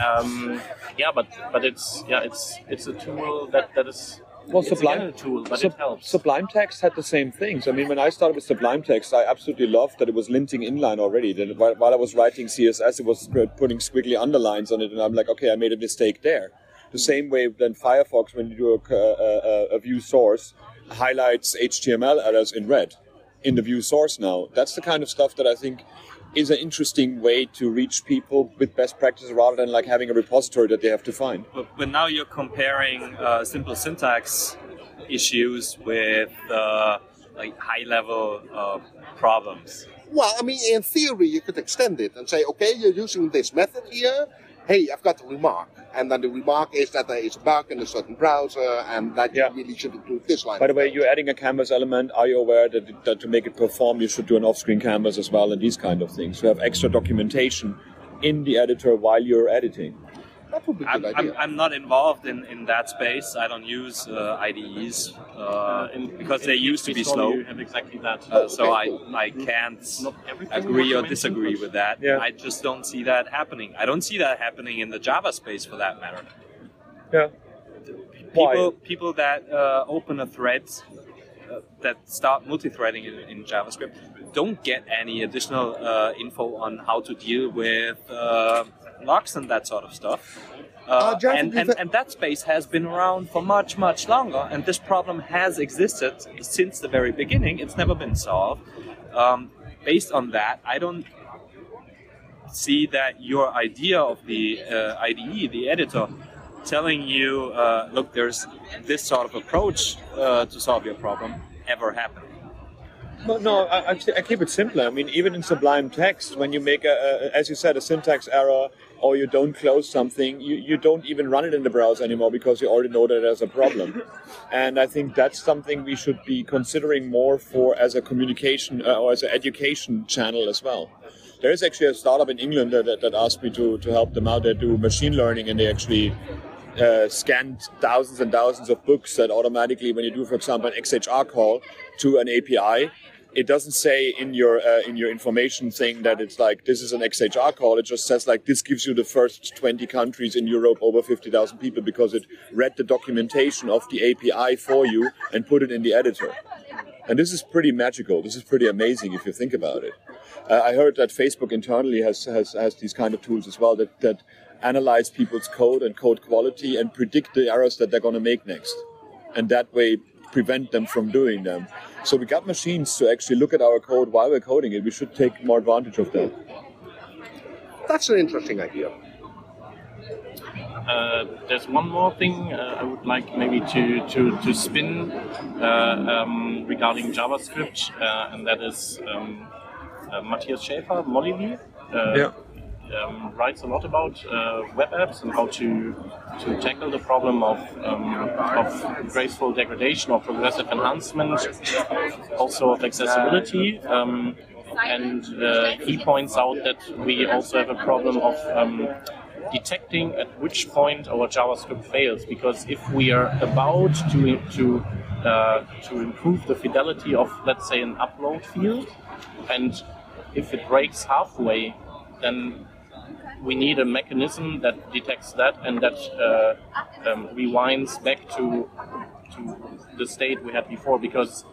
Um, yeah, but but it's yeah it's it's a tool that that is Well, it's Sublime, tool, but Sub- it helps. Sublime Text had the same things. I mean, when I started with Sublime Text, I absolutely loved that it was linting inline already. That while, while I was writing CSS, it was putting squiggly underlines on it, and I'm like, okay, I made a mistake there. The same way then Firefox, when you do a, a, a view source, highlights HTML errors in red in the view source now. That's the kind of stuff that I think is an interesting way to reach people with best practices rather than like having a repository that they have to find. But, but now you're comparing uh, simple syntax issues with uh, like high-level uh, problems. Well, I mean, in theory, you could extend it and say, okay, you're using this method here. Hey, I've got a remark. And then the remark is that there is a bug in a certain browser and that Yeah. you really should include this line. By the way, you're adding a canvas element. Are you aware that, that to make it perform, you should do an off-screen canvas as well, and these kind of things? You have extra documentation in the editor while you're editing. That would be a I'm, good I'm, idea. I'm not involved in, in that space. I don't use uh, IDEs uh, in- because in they used to be slow. You have exactly that. Uh, so I, Okay, I can't agree or disagree with that. Yeah. I just don't see that happening. I don't see that happening in the Java space for that matter. Yeah. People, people that uh, open a thread uh, that start multi-threading in, in JavaScript don't get any additional uh, info on how to deal with uh, locks and that sort of stuff. Uh, Uh, Java and, and, and that space has been around for much, much longer, and this problem has existed since the very beginning. It's never been solved. Um, based on that, I don't see that your idea of the uh, IDE, the editor, telling you, uh, look, there's this sort of approach uh, to solve your problem, ever happened. Well, no, I, I, I keep it simpler. I mean, even in Sublime Text, when you make a, a, as you said, a syntax error or you don't close something, you, you don't even run it in the browser anymore because you already know that there's a problem. And I think that's something we should be considering more for as a communication uh, or as an education channel as well. There is actually a startup in England that, that, that asked me to, to help them out. They do machine learning and they actually uh, scanned thousands and thousands of books that automatically, when you do, for example, an XHR call to an API, it doesn't say in your uh, in your information thing that it's like this is an XHR call. It just says like this gives you the first 20 countries in Europe over 50,000 people because it read the documentation of the API for you and put it in the editor. And this is pretty magical. This is pretty amazing if you think about it. Uh, I heard that Facebook internally has, has, has these kind of tools as well that, that analyze people's code and code quality and predict the errors that they're going to make next. And that way prevent them from doing them. So we got machines to actually look at our code while we're coding it. We should take more advantage of that. That's an interesting idea. Uh, there's one more thing uh, I would like maybe to to, to spin uh, um, regarding JavaScript, uh, and that is um, uh, Mathias Schäfer, molily uh, um, writes a lot about uh, web apps and how to to tackle the problem of um, of graceful degradation or progressive enhancement, also of accessibility. Um, and uh, he points out that we also have a problem of um, detecting at which point our JavaScript fails. Because if we are about to to uh, to improve the fidelity of, let's say, an upload field, and if it breaks halfway, then we need a mechanism that detects that and that uh, um, rewinds back to to the state we had before because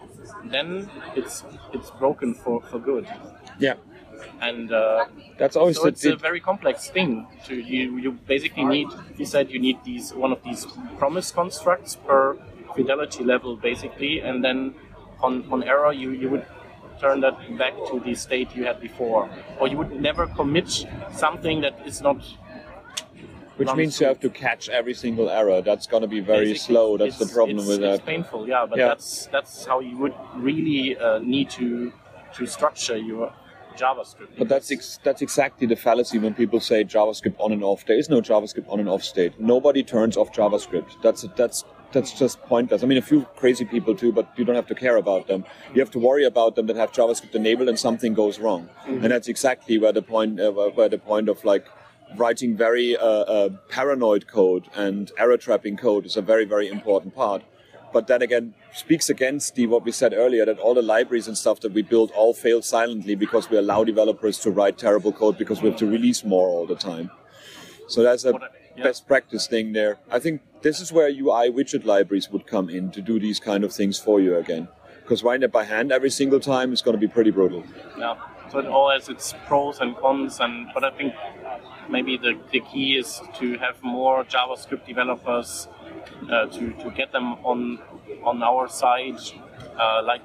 then it's it's broken for, for good. Yeah, and uh, that's always so it's a very complex thing to you you basically need you said you need these one of these promise constructs per fidelity level basically, and then on, on error you, you would turn that back to the state you had before, or you would never commit something that is not. Which means you have to catch every single error. That's going to be very Basically, slow. That's the problem it's, with it's that. painful, yeah, but Yeah. that's that's how you would really uh, need to to structure your JavaScript. But that's ex- that's exactly the fallacy when people say JavaScript on and off. There is no JavaScript on and off state. Nobody turns off JavaScript. That's that's that's just pointless. I mean, a few crazy people too, but you don't have to care about them. You have to worry about them that have JavaScript enabled and something goes wrong. And that's exactly where the point uh, where the point of like writing very uh, uh, paranoid code and error trapping code is a very very important part. But then again, speaks against the what we said earlier that all the libraries and stuff that we build all fail silently because we allow developers to write terrible code because we have to release more all the time. So that's a What I- yeah. best practice thing there. I think this is where UI widget libraries would come in to do these kind of things for you again. Because writing it by hand every single time is going to be pretty brutal. Yeah. So it all has its pros and cons, and but I think maybe the, the key is to have more JavaScript developers uh, to, to get them on on our side. Uh, like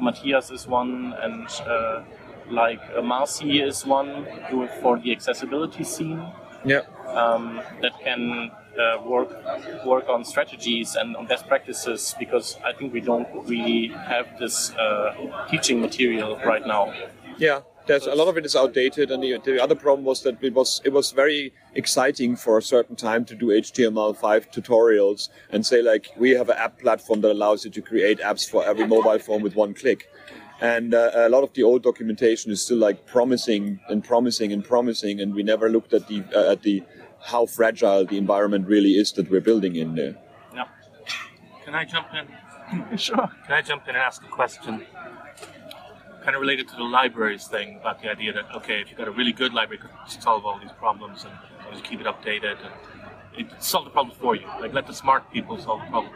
Mathias is one, and uh, like Marcy is one who for the accessibility scene Yeah. um, that can uh, work work on strategies and on best practices because I think we don't really have this uh, teaching material right now. Yeah, there's a lot of it is outdated, and the, the other problem was that it was it was very exciting for a certain time to do HTML5 tutorials and say like we have an app platform that allows you to create apps for every mobile phone with one click. And uh, a lot of the old documentation is still like promising and promising and promising, and we never looked at the uh, at the how fragile the environment really is that we're building in there. Yeah. Can I jump in? sure. Can I jump in and ask a question? Kind of related to the libraries thing about the idea that okay, if you've got a really good library, it could solve all these problems and always keep it updated and it solve the problem for you. Like let the smart people solve the problem.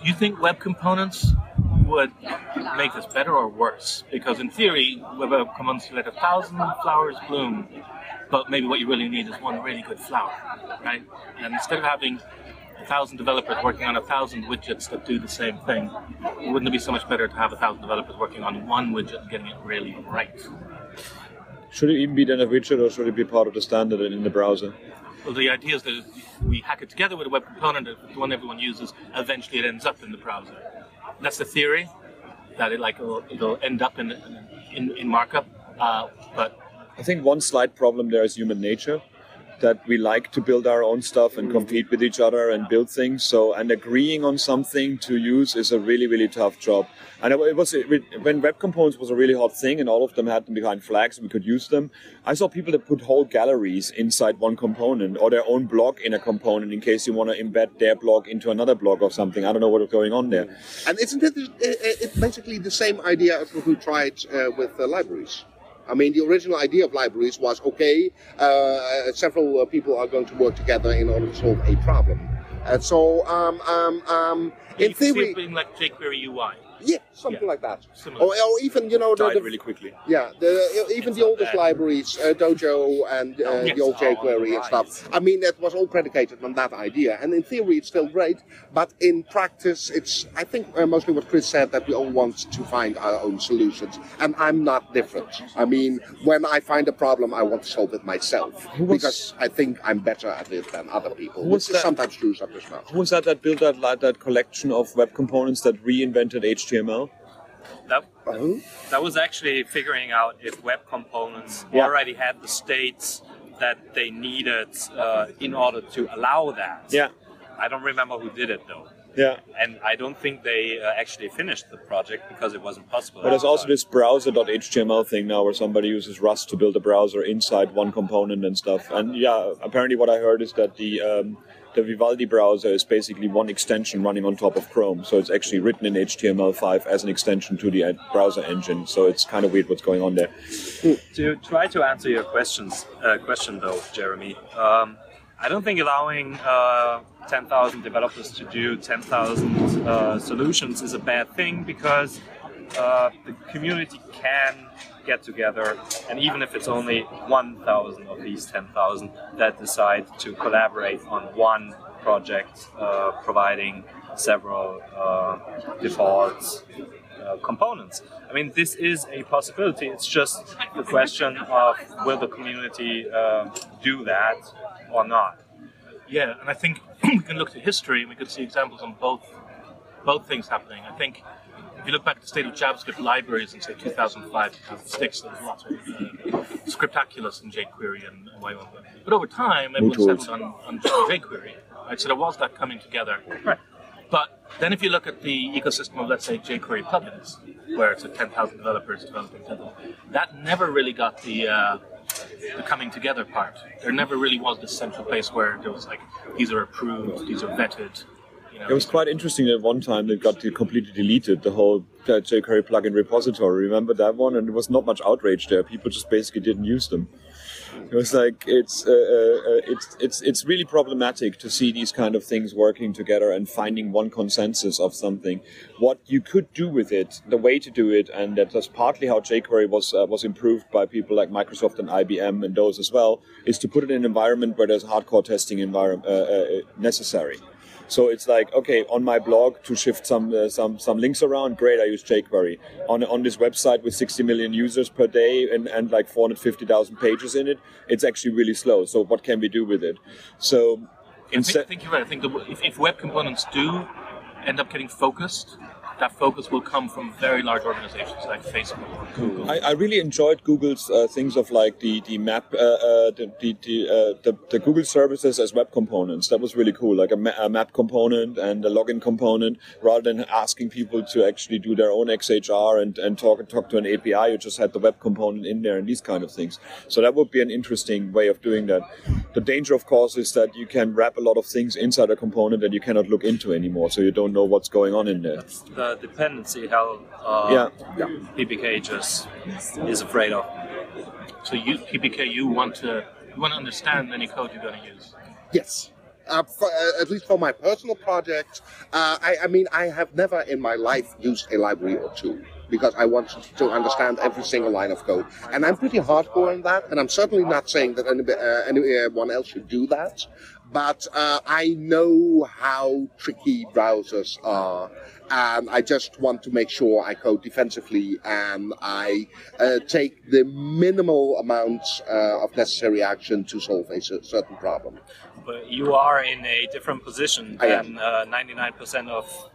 Do you think web components would make this better or worse? Because in theory, web components let a thousand flowers bloom, but maybe what you really need is one really good flower, right? And instead of having a thousand developers working on a thousand widgets that do the same thing, wouldn't it be so much better to have a thousand developers working on one widget and getting it really right? Should it even be then a widget, or should it be part of the standard in the browser? Well, the idea is that we hack it together with a web component, the one everyone uses, eventually it ends up in the browser. That's the theory, that it like it'll, it'll end up in, in, in markup, uh, but I think one slight problem there is human nature. That we like to build our own stuff and compete with each other and build things. So, and agreeing on something to use is a really, really tough job. And it it was when web components was a really hot thing, and all of them had them behind flags, we could use them. I saw people that put whole galleries inside one component or their own blog in a component in case you want to embed their blog into another blog or something. I don't know what is going on there. And isn't it, it, it basically the same idea as what we tried uh, with uh, libraries? I mean, the original idea of libraries was okay, uh, several uh, people are going to work together in order to solve a problem. And so, um, um, um, in you can see theory, like jQuery UI. Yeah, something Yeah. like that. Similar. Or, or even, you know, the, Died the really quickly. yeah, the, even the oldest libraries, uh, Dojo and uh, yes. the old Oh, on jQuery the and stuff. I mean, that was all predicated on that idea. And in theory, it's still great, but in practice, it's, I think, uh, mostly what Chris said, that we all want to find our own solutions. And I'm not different. I mean, when I find a problem, I want to solve it myself. was- Because I think I'm better at it than other people, Who which was that? sometimes true, sometimes not. Who was that that built that that collection of web components that reinvented HTML? That, Uh-huh. that was actually figuring out if web components Yeah. already had the states that they needed uh, in order to allow that. Yeah, I don't remember who did it though. yeah. And I don't think they uh, actually finished the project because it wasn't possible. But there's also this browser.html thing now where somebody uses Rust to build a browser inside one component and stuff. And yeah, apparently what I heard is that the um, the Vivaldi browser is basically one extension running on top of Chrome. So it's actually written in HTML5 as an extension to the browser engine. So it's kind of weird what's going on there. to try to answer your questions uh, question though jeremy um, i don't think allowing uh, 10000 developers to do 10000 uh, solutions is a bad thing because uh, the community can get together and even if it's only 1000 of these 10000 that decide to collaborate on one project uh, providing several uh, default uh, components. I mean, this is a possibility. It's just the question of will the community uh, do that or not. Yeah, and I think we can look to history and we can see examples on both both things happening. I think if you look back at the state of JavaScript libraries in say 2005, 2006, there was lots of uh, Scriptaculous and jQuery and, and way But over time, everyone settled on, on jQuery. Right? So there was that coming together. Right. But then if you look at the ecosystem of, let's say, jQuery plugins, where it's a 10,000 developers developing 10,000, that never really got the, uh, the coming together part. There never really was this central place where there was like, these are approved, these are vetted. You know, it was quite interesting at one time they got completely deleted the whole jQuery plugin repository. Remember that one? And there was not much outrage there. People just basically didn't use them. It was like it's uh, uh, uh, it's it's it's really problematic to see these kind of things working together and finding one consensus of something. What you could do with it, the way to do it, and that's partly how jQuery was uh, was improved by people like Microsoft and IBM and those as well, is to put it in an environment where there's hardcore testing environment uh, uh, necessary. So it's like, okay, on my blog to shift some uh, some some links around, great, I use jQuery. On on this website with 60 million users per day and, and like 450,000 pages in it, it's actually really slow. So what can we do with it? So I think, I think you're right. I think the, if, if web components do end up getting focused, that focus will come from very large organizations like Facebook or Google. I, I really enjoyed Google's uh, things of like the the map, uh, uh, the the the, uh, the, the Google services as web components. That was really cool, like a, ma- a, map component and a login component, rather than asking people to actually do their own XHR and, and talk talk to an API. You just had the web component in there and these kind of things. So that would be an interesting way of doing that. The danger, of course, is that you can wrap a lot of things inside a component that you cannot look into anymore, so you don't know what's going on in there dependency hell uh, yeah. yeah. PPK just is afraid of. So you PPK, you want to you want to understand any code you're going to use. Yes. Uh, for, uh, at least for my personal project, uh, I, I, mean, I have never in my life used a library or two because I want to understand every single line of code. And I'm pretty hardcore in that, and I'm certainly not saying that uh, anyone else should do that. But uh, I know how tricky browsers are, and I just want to make sure I code defensively and I uh, take the minimal amount uh, of necessary action to solve a certain problem. But you are in a different position than 99% uh, of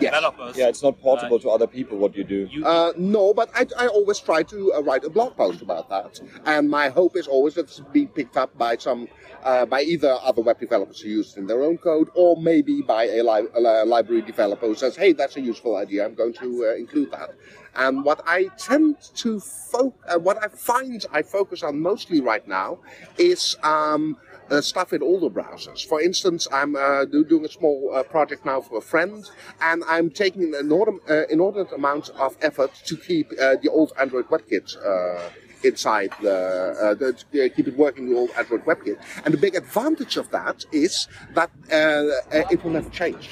yes. developers. Yeah, it's not portable uh, to other people what you do. Uh, no, but I, I always try to uh, write a blog post about that, and my hope is always that it's be picked up by some uh, by either other web developers who use it in their own code, or maybe by a, li- a library developer who says, "Hey, that's a useful idea. I'm going to uh, include that." And what I tend to fo- uh, what I find I focus on mostly right now is. Um, uh, stuff in older browsers. For instance, I'm uh, doing a small uh, project now for a friend, and I'm taking an inordinate, uh, inordinate amount of effort to keep uh, the old Android WebKit uh, inside the, the to keep it working the old Android WebKit. And the big advantage of that is that it will never change.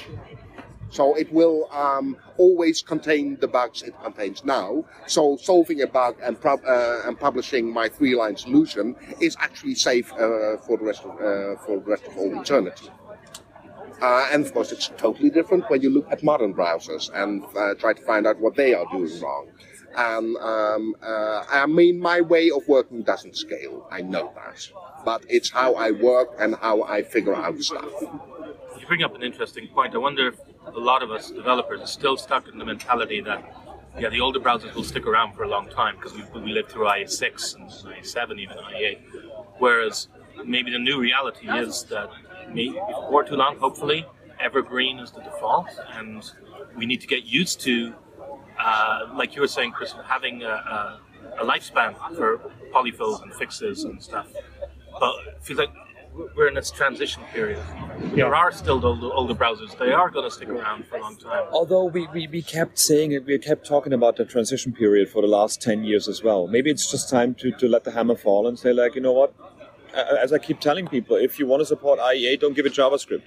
So it will um, always contain the bugs it contains now. So solving a bug and, uh, and publishing my three-line solution is actually safe uh, for the rest of uh, for the rest of all eternity. Uh, and of course, it's totally different when you look at modern browsers and uh, try to find out what they are doing wrong. And um, uh, I mean, my way of working doesn't scale. I know that, but it's how I work and how I figure out stuff. You bring up an interesting point. I wonder if a lot of us developers are still stuck in the mentality that yeah, the older browsers will stick around for a long time because we, we lived through IE6 and IE7, even IE8. Whereas maybe the new reality is that before too long, hopefully, evergreen is the default, and we need to get used to, uh, like you were saying, Chris, having a, a, a lifespan for polyfills and fixes and stuff. But it feels like we're in this transition period. Yeah. There are still the older, older browsers. They are going to stick around for a long time. Although we, we, we kept saying it, we kept talking about the transition period for the last 10 years as well. Maybe it's just time to, to let the hammer fall and say, like, you know what? As I keep telling people, if you want to support IE8, don't give it JavaScript.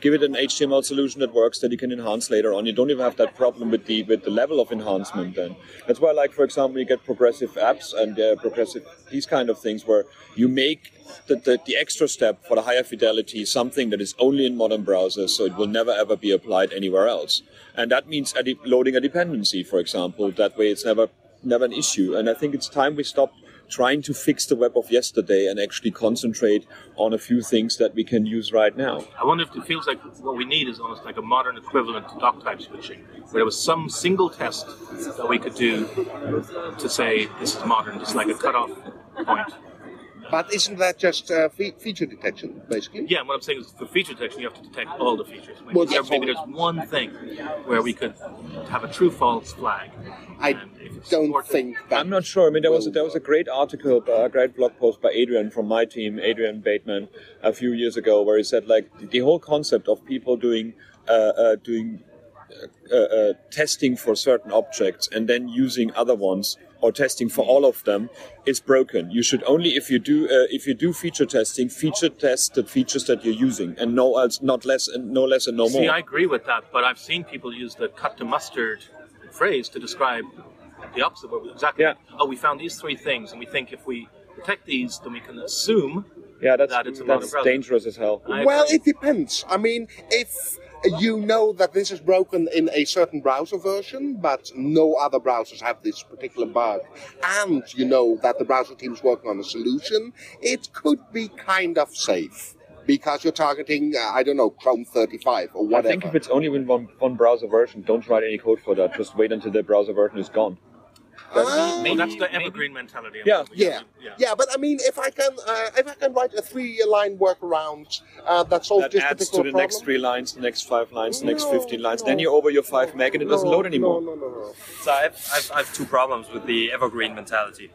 Give it an HTML solution that works that you can enhance later on. You don't even have that problem with the with the level of enhancement. Then that's why, like for example, you get progressive apps and uh, progressive these kind of things where you make the, the, the extra step for the higher fidelity something that is only in modern browsers, so it will never ever be applied anywhere else. And that means loading a dependency, for example. That way, it's never never an issue. And I think it's time we stop trying to fix the web of yesterday and actually concentrate on a few things that we can use right now. I wonder if it feels like what we need is almost like a modern equivalent to doc type switching, where there was some single test that we could do to say this is modern, just like a cutoff point. But isn't that just uh, fe- feature detection, basically? Yeah, what I'm saying is for feature detection, you have to detect all the features. Maybe, well, maybe there's one thing where we could have a true false flag. I don't think that. I'm not sure. I mean, there was a, there was a great article, a great blog post by Adrian from my team, Adrian Bateman, a few years ago, where he said like the whole concept of people doing uh, uh, doing uh, uh, testing for certain objects and then using other ones or testing for all of them is broken. You should only, if you do, uh, if you do feature testing, feature test the features that you're using, and no else, not less, and no less, and no See, more. See, I agree with that, but I've seen people use the cut to mustard phrase to describe the opposite. Exactly. Yeah. Oh, we found these three things, and we think if we detect these, then we can assume. Yeah, that's that it's that's dangerous as hell. well, it depends. I mean, if you know that this is broken in a certain browser version, but no other browsers have this particular bug, and you know that the browser team is working on a solution, it could be kind of safe because you're targeting, uh, I don't know, Chrome 35 or whatever. I think if it's only in one, one browser version, don't write any code for that. Just wait until the browser version is gone. Uh, well, that's the evergreen mentality. Yeah. yeah. yeah, yeah, But I mean, if I can, uh, if I can write a three-line workaround uh, that solves that this adds to the problem, next three lines, the next five lines, the next fifteen lines, no. then you're over your five meg and it doesn't load anymore. No, no, no, no. So I have, I have, I have two problems with the evergreen mentality.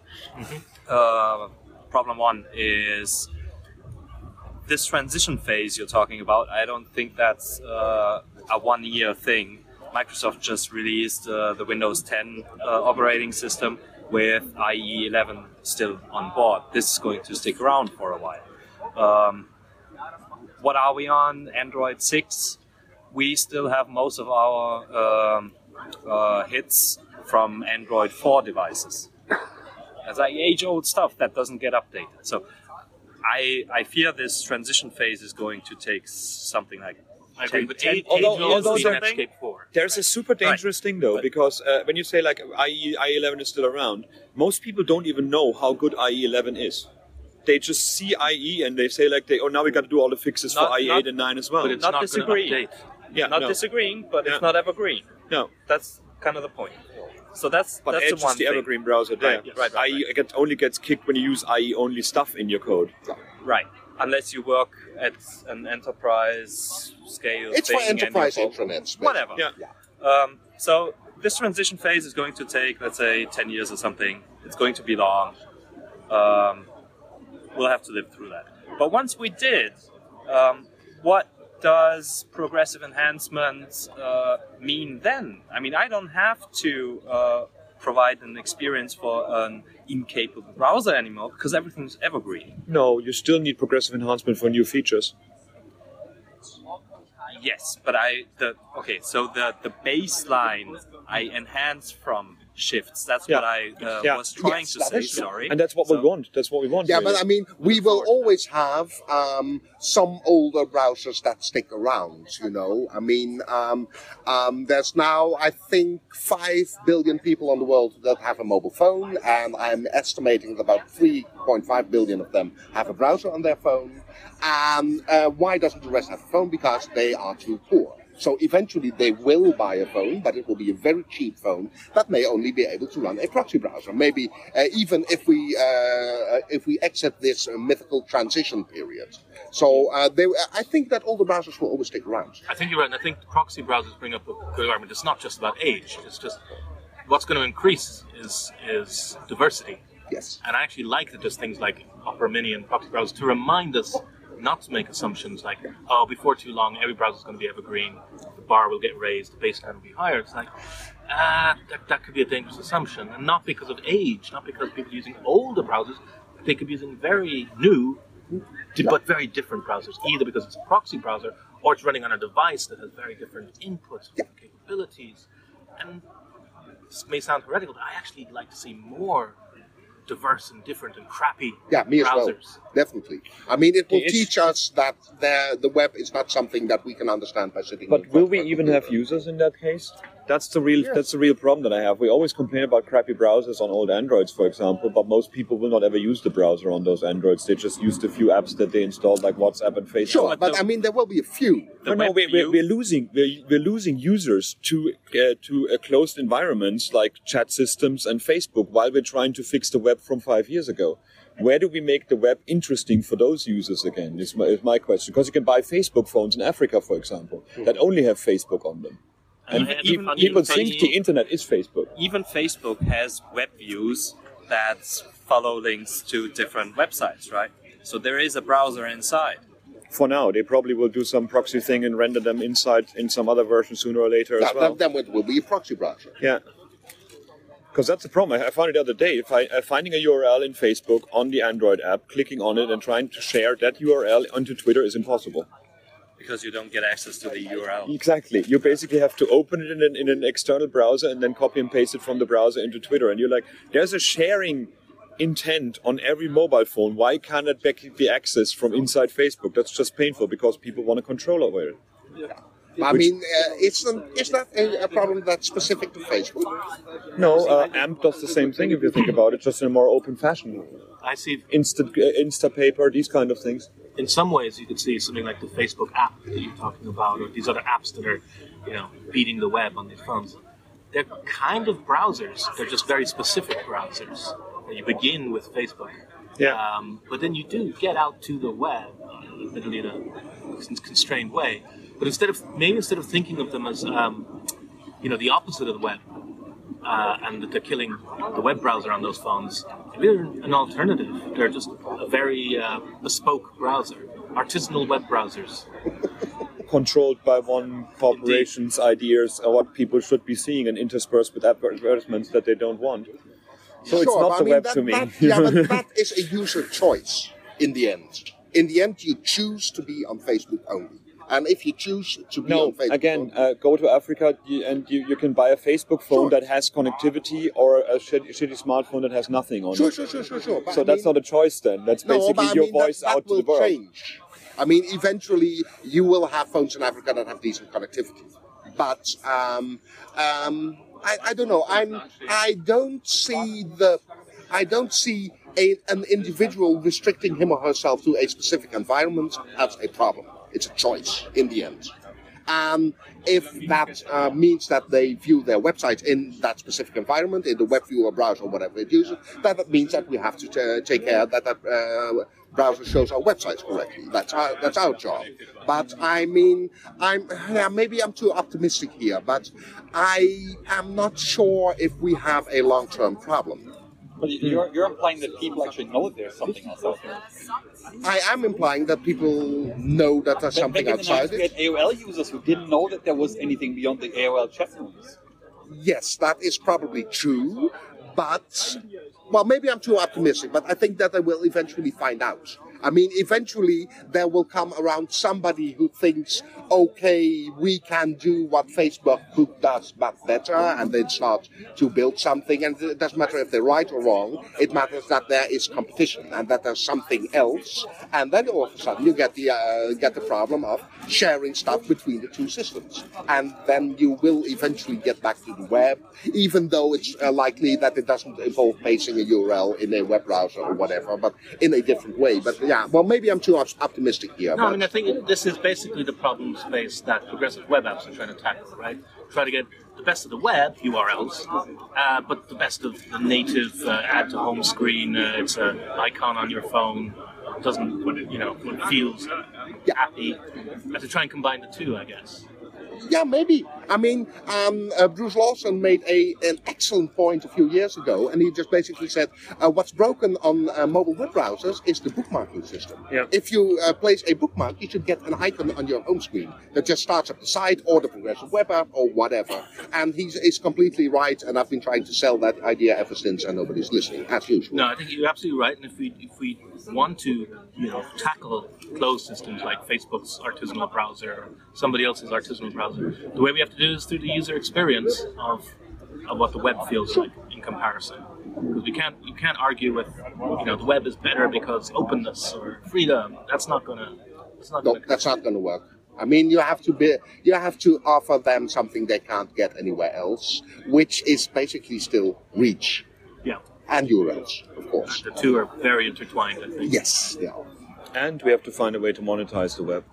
Uh, problem one is this transition phase you're talking about. I don't think that's uh, a one-year thing. Microsoft just released uh, the Windows 10 uh, operating system with IE 11 still on board. This is going to stick around for a while. Um, what are we on? Android 6. We still have most of our um, uh, hits from Android 4 devices. That's like age-old stuff that doesn't get updated. So I, I fear this transition phase is going to take something like I agree, 10, but 10 age, although- age although although there- Netscape 4. There's a super dangerous thing though, because uh, when you say like IE, IE11 is still around, most people don't even know how good IE11 is. They just see IE and they say like they, oh now we got to do all the fixes Not- for IE8 not- and 9 as well. But it's Not not, disagreeing. yeah, not no, disagreeing, but Yeah. it's not evergreen. no. That's kind of the point. So that's But that's Edge the one is the thing. evergreen browser there. Right, yes, right, right, IE Get, only gets kicked when you use IE only stuff in your code. Right. Unless you work at an enterprise scale. It's thing for enterprise intranets. basically. Whatever. Yeah. Um, so this transition phase is going to take, let's say, 10 years or something. It's going to be long. Um, we'll have to live through that. But once we did, um, what does progressive enhancement uh, mean then? I mean, I don't have to uh, provide an experience for an incapable browser anymore because everything's evergreen. No, you still need progressive enhancement for new features. Yes, but I the okay. So the the baseline I enhance from shifts. That's Yeah. what I uh, Yeah. was trying Yes, to say. Sorry, And that's what we want. That's what we want. Yeah, really. but I mean, we will always have um, some older browsers that stick around. You know, I mean, um, um, there's now I think five billion people on the world that have a mobile phone, and I'm estimating that about 3.5 billion of them have a browser on their phone. And uh, why doesn't the rest have a phone? Because they are too poor. So eventually they will buy a phone, but it will be a very cheap phone that may only be able to run a proxy browser. Maybe uh, even if we uh, if we exit this uh, mythical transition period. So uh, they, I think that all the browsers will always stick around. I think you're right, and I think proxy browsers bring up a good argument. It's not just about age; it's just what's going to increase is is diversity. Yes. And I actually like that there's things like Opera Mini and proxy browsers to remind us not to make assumptions like, oh, before too long, every browser is going to be evergreen, the bar will get raised, the baseline will be higher. It's like, ah, that, that could be a dangerous assumption, and not because of age, not because people are using older browsers, they could be using very new, but very different browsers, either because it's a proxy browser or it's running on a device that has very different inputs capabilities. And this may sound heretical, but I actually like to see more diverse and different and crappy Yeah, me as well. browsers. Definitely. I mean, it will It's- teach us that the the web is not something that we can understand by sitting. in But front will we a even have users in that case? That's the real that's the real problem that I have. We always complain about crappy browsers on old Androids, for example, but most people will not ever use the browser on those Androids. They just use the few apps that they installed, like WhatsApp and Facebook. Sure, but I mean, there will be a few. No, no, we're, we're, we're losing we're, we're losing users to uh, to uh, closed environments like chat systems and Facebook while we're trying to fix the web from five years ago. Where do we make the web interesting for those users again? Is my, is my question because you can buy Facebook phones in Africa, for example, that only have Facebook on them, and And pe- even- people even think the internet is Facebook. even Facebook has web views that follow links to different websites, right? So there is a browser inside. For now, they probably will do some proxy thing and render them inside in some other version sooner or later as well. then, then it will be a proxy browser. Yeah. Because that's the problem. I I found it the other day. If I uh, finding a URL in Facebook on the Android app, clicking on it and trying to share that URL onto Twitter is impossible. Because you don't get access to the URL. Exactly. You basically have to open it in an, in an external browser and then copy and paste it from the browser into Twitter. And you're like, there's a sharing intent on every mobile phone. Why can't it be- be accessed from inside Facebook? That's just painful because people want a control over it. I mean, uh, it's an, is that a, a problem that's specific to Facebook? No, uh, AMP does the same thing if you think about it, just in a more open fashion. I see Insta, uh, Instapaper, these kind of things. In some ways you could see something like the Facebook app that you're talking about, or these other apps that are, you know, beating the web on these phones. They're kind of browsers. They're just very specific browsers. You begin with Facebook, Yeah. um, but then you do get out to the web, admittedly in a constrained way. But instead of maybe instead of thinking of them as, um, you know, the opposite of the web, uh, and that they're killing the web browser on those phones. They're an alternative. They're just a very uh, bespoke browser, artisanal web browsers. controlled by one corporation's ideas of what people should be seeing and interspersed with advertisements that they don't want. So it's not but the I mean, web that, to me. that- yeah, but that is a user choice in the end. In the end, you choose to be on Facebook only. And if you choose to be no, on Facebook again, uh, go to Africa and you, you can buy a Facebook phone Sure. that has connectivity or a shitty, shitty smartphone that has nothing on sure, it. sure, sure, sure, sure. But So I that's mean- not a choice then. That's No, basically your mean, voice that, that out to the world. change. I mean, eventually you will have phones in Africa that have decent connectivity, but um, um, I, I don't know. I'm I don't see the I don't see a, an individual restricting him or herself to a specific environment as a problem. It's a choice in the end. And if that uh, means that they view their website in that specific environment, in the web viewer browser whatever it uses, then that means that we have to uh, take care that that uh, browser shows our websites correctly. That's our, that's our job. But I mean, I'm yeah, maybe I'm too optimistic here, but I am not sure if we have a long-term problem. But mm. you're, you're implying that people actually know there's something else out there. I am implying that people know that there's something Back in the 90s, outside we had it. AOL users who didn't know that there was anything beyond the AOL chat rooms. Yes, that is probably true, but well, maybe I'm too optimistic, but I think that they will eventually find out. I mean, eventually there will come around somebody who thinks, okay, we can do what Facebook does, but better, and they start to build something. And it doesn't matter if they're right or wrong. It matters that there is competition and that there's something else. And then all of a sudden you get the uh, get the problem of sharing stuff between the two systems, and then you will eventually get back to the web, even though it's uh, likely that it doesn't involve pasting a URL in a web browser or whatever, but in a different way. But yeah, well, maybe I'm too optimistic here. No, I mean, I think this is basically the problem space that progressive web apps are trying to tackle, right? Try to get the best of the web URLs, uh, but the best of the native uh, add to home screen. Uh, it's an icon on your phone. Doesn't you know? Feels happy. To try and combine the two, I guess. Yeah, maybe. I mean, um, uh, Bruce Lawson made a an excellent point a few years ago, and he just basically said, uh, "What's broken on uh, mobile web browsers is the bookmarking system. Yeah. If you uh, place a bookmark, you should get an icon on your home screen that just starts at the site or the progressive web app or whatever." And he's is completely right, and I've been trying to sell that idea ever since, and nobody's listening, as usual. No, I think you're absolutely right. And if we if we want to, you know, tackle closed systems like Facebook's artisanal browser or somebody else's artisanal browser, the way we have to do is through the user experience of of what the web feels like in comparison. Because we can't you can't argue with you know the web is better because openness or freedom. That's not gonna. That's not No, gonna. that's not going to work. I mean, you have to be, you have to offer them something they can't get anywhere else, which is basically still reach Yeah, and URLs, of course. the two are very intertwined. I think. Yes, they are. And we have to find a way to monetize the web.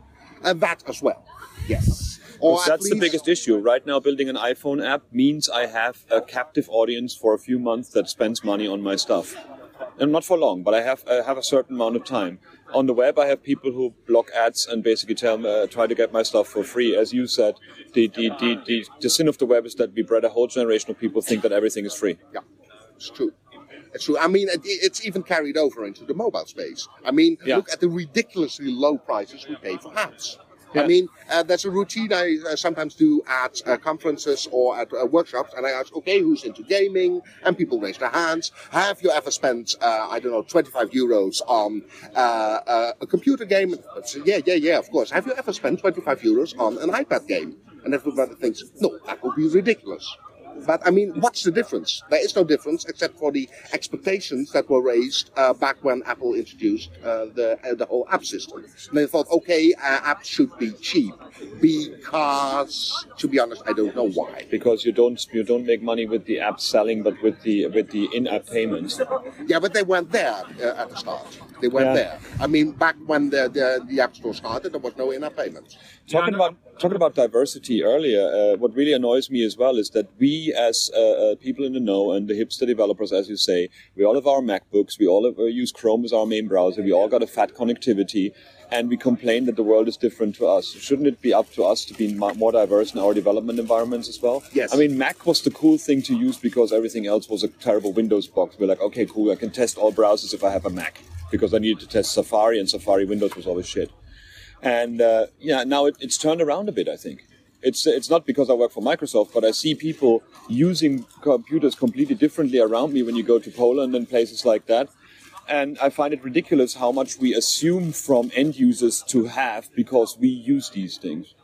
and that as well. Yes, or Because at that's the biggest issue. Right now, building an iPhone app means I have a captive audience for a few months that spends money on my stuff. And not for long, but I have I have a certain amount of time. On the web, I have people who block ads and basically tell me, uh, try to get my stuff for free. As you said, the, the, the, the, the sin of the web is that we bred a whole generation of people think that everything is free. Yeah, it's true. It's true. I mean, it, it's even carried over into the mobile space. I mean, Yeah. look at the ridiculously low prices we pay for ads. I mean, uh, there's a routine I uh, sometimes do at uh, conferences or at uh, workshops, and I ask, okay, who's into gaming? And people raise their hands. Have you ever spent, uh, I don't know, 25 euros on uh, uh, a computer game? Say, yeah, yeah, yeah, of course. Have you ever spent 25 euros on an iPad game? And everybody thinks, no, that would be ridiculous. But I mean, what's the difference? There is no difference except for the expectations that were raised uh, back when Apple introduced uh, the uh, the whole app system. And they thought, okay, uh, apps should be cheap because, to be honest, I don't know why. Because you don't you don't make money with the app selling, but with the with the in-app payments. Yeah, but they weren't there uh, at the start. They weren't Yeah. there. I mean, back when the, the the App Store started, there was no in-app payments. Talking about talking about diversity earlier, uh, what really annoys me as well is that we, as uh, uh, people in the know and the hipster developers, as you say, we all have our MacBooks, we all have, uh, use Chrome as our main browser, we all got a fat connectivity, and we complain that the world is different to us. Shouldn't it be up to us to be mo- more diverse in our development environments as well? Yes. I mean, Mac was the cool thing to use because everything else was a terrible Windows box. We're like, okay, cool, I can test all browsers if I have a Mac because I needed to test Safari, and Safari Windows was always shit and uh, yeah, now it, it's turned around a bit. I think it's it's not because I work for Microsoft, but I see people using computers completely differently around me when you go to Poland and places like that. And I find it ridiculous how much we assume from end users to have because we use these things.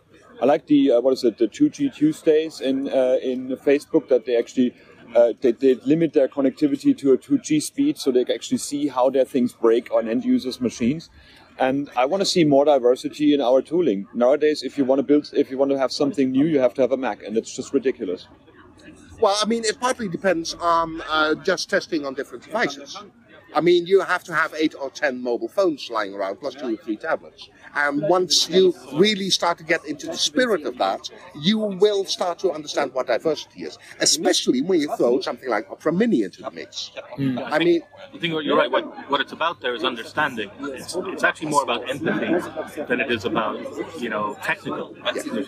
I like the uh, what is it the 2G Tuesdays in uh, in Facebook that they actually uh, they, they limit their connectivity to a 2G speed so they can actually see how their things break on end users' machines. And I want to see more diversity in our tooling. Nowadays, if you want to build, if you want to have something new, you have to have a Mac, and it's just ridiculous. Well, I mean, it partly depends on uh, just testing on different devices. I mean, you have to have eight or ten mobile phones lying around, plus two or three tablets. And once you really start to get into the spirit of that, you will start to understand what diversity is, especially when you throw something like Opera Mini into the mix. Hmm. I mean, I think you're right. What, what it's about there is understanding. It's, it's actually more about empathy than it is about, you know, technical.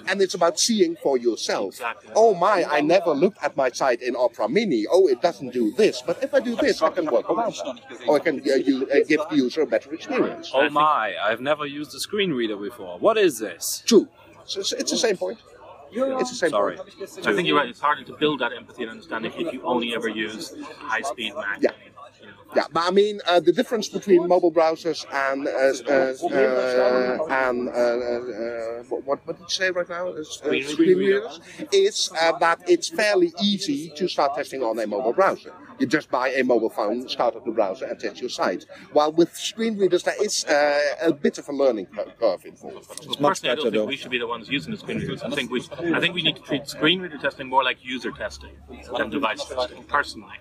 and it's about seeing for yourself. Exactly. Oh my, I never looked at my site in Opera Mini. Oh, it doesn't do this. But if I do this, I can work around that. Or I can uh, you, uh, give the user a better experience. Oh my, I've never used a screen reader before. What is this? True. So it's, it's the same point. It's the same Sorry. point. I think you're right. It's harder to build that empathy and understanding if you only ever use high-speed Mac. Yeah. Yeah, but I mean, uh, the difference between mobile browsers and uh, uh, uh, and uh, uh, what, what what did you say right now? Is, uh, Screen screen reader. readers is uh, that it's fairly easy to start testing on a mobile browser. You just buy a mobile phone, start up the browser, and test your site. While with screen readers, there is uh, a bit of a learning curve involved. Well, much personally, I better, don't think though. we should be the ones using the screen readers. I think we, I think we need to treat screen reader testing more like user testing than device testing. Personally,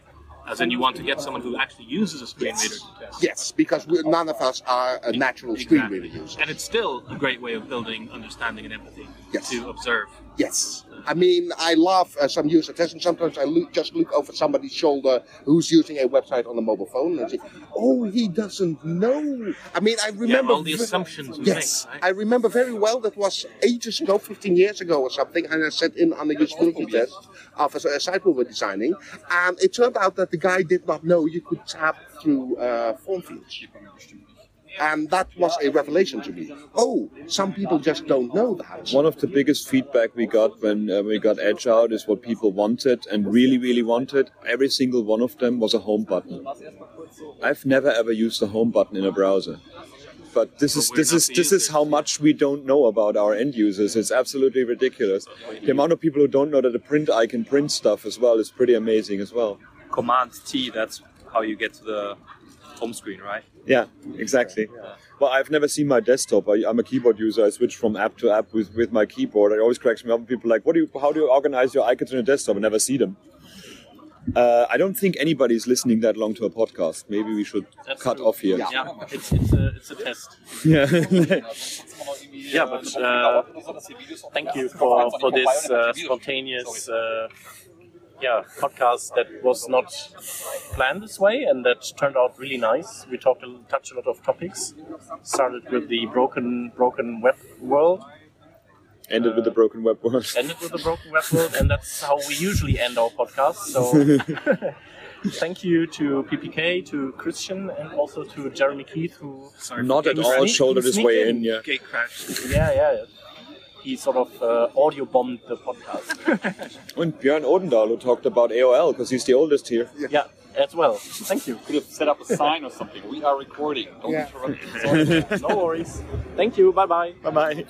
as in you want to get someone who actually uses a screen reader to test. Yes, because we, none of us are a natural screen reader user. And it's still a great way of building understanding and empathy. Yes. to observe. Yes. I mean, I love uh, some user testing. Sometimes I look, just look over somebody's shoulder who's using a website on a mobile phone and say, "Oh, he doesn't know." I mean, I Yeah, remember all the assumptions we Yes, make, right? I remember very well. That was ages ago, 15 years ago or something, and I sat in on a usability test of a, a site we were designing, and it turned out that the guy did not know you could tap through uh, form fields. And that was a revelation to me. Oh, some people just don't know that. One of the biggest feedback we got when uh, we got Edge out is what people wanted and really, really wanted. Every single one of them was a home button. I've never ever used a home button in a browser. But this is this is this is how much we don't know about our end users. It's absolutely ridiculous. The amount of people who don't know that a print icon prints stuff as well is pretty amazing as well. Command T, that's how you get to the home screen, right? Yeah, exactly. Well, I've never seen my desktop. I, I'm a keyboard user. I switch from app to app with, with my keyboard. It always cracks me up. when People are like, "What do you? How do you organize your icons on your desktop?" I never see them. Uh, I don't think anybody's listening that long to a podcast. Maybe we should That's cut true. off here. Yeah, it's, it's, a, it's a test. Yeah. Yeah, but uh, thank you for, for this uh, spontaneous uh, yeah, podcast that was not planned this way and that turned out really nice. We talked a, touched a lot of topics. Started with the broken broken web world, Ended with the broken web world. ended with the broken web world, and that's how we usually end our podcast. So thank you to PPK, to Christian, and also to Jeremy Keith, who Sorry Not at all ready. shouldered his way in. in. Yeah. Gate crash. yeah, yeah, he sort of uh, audio bombed the podcast. And Björn Odendahl, who talked about AOL because he's the oldest here. yeah, as well. Thank you. Could have set up a sign or something. We are recording. Don't Yeah. interrupt. No worries. Thank you. Bye bye. Bye bye.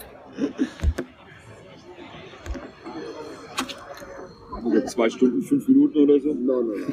Zwei Stunden, fünf Minuten oder so? No, no, no.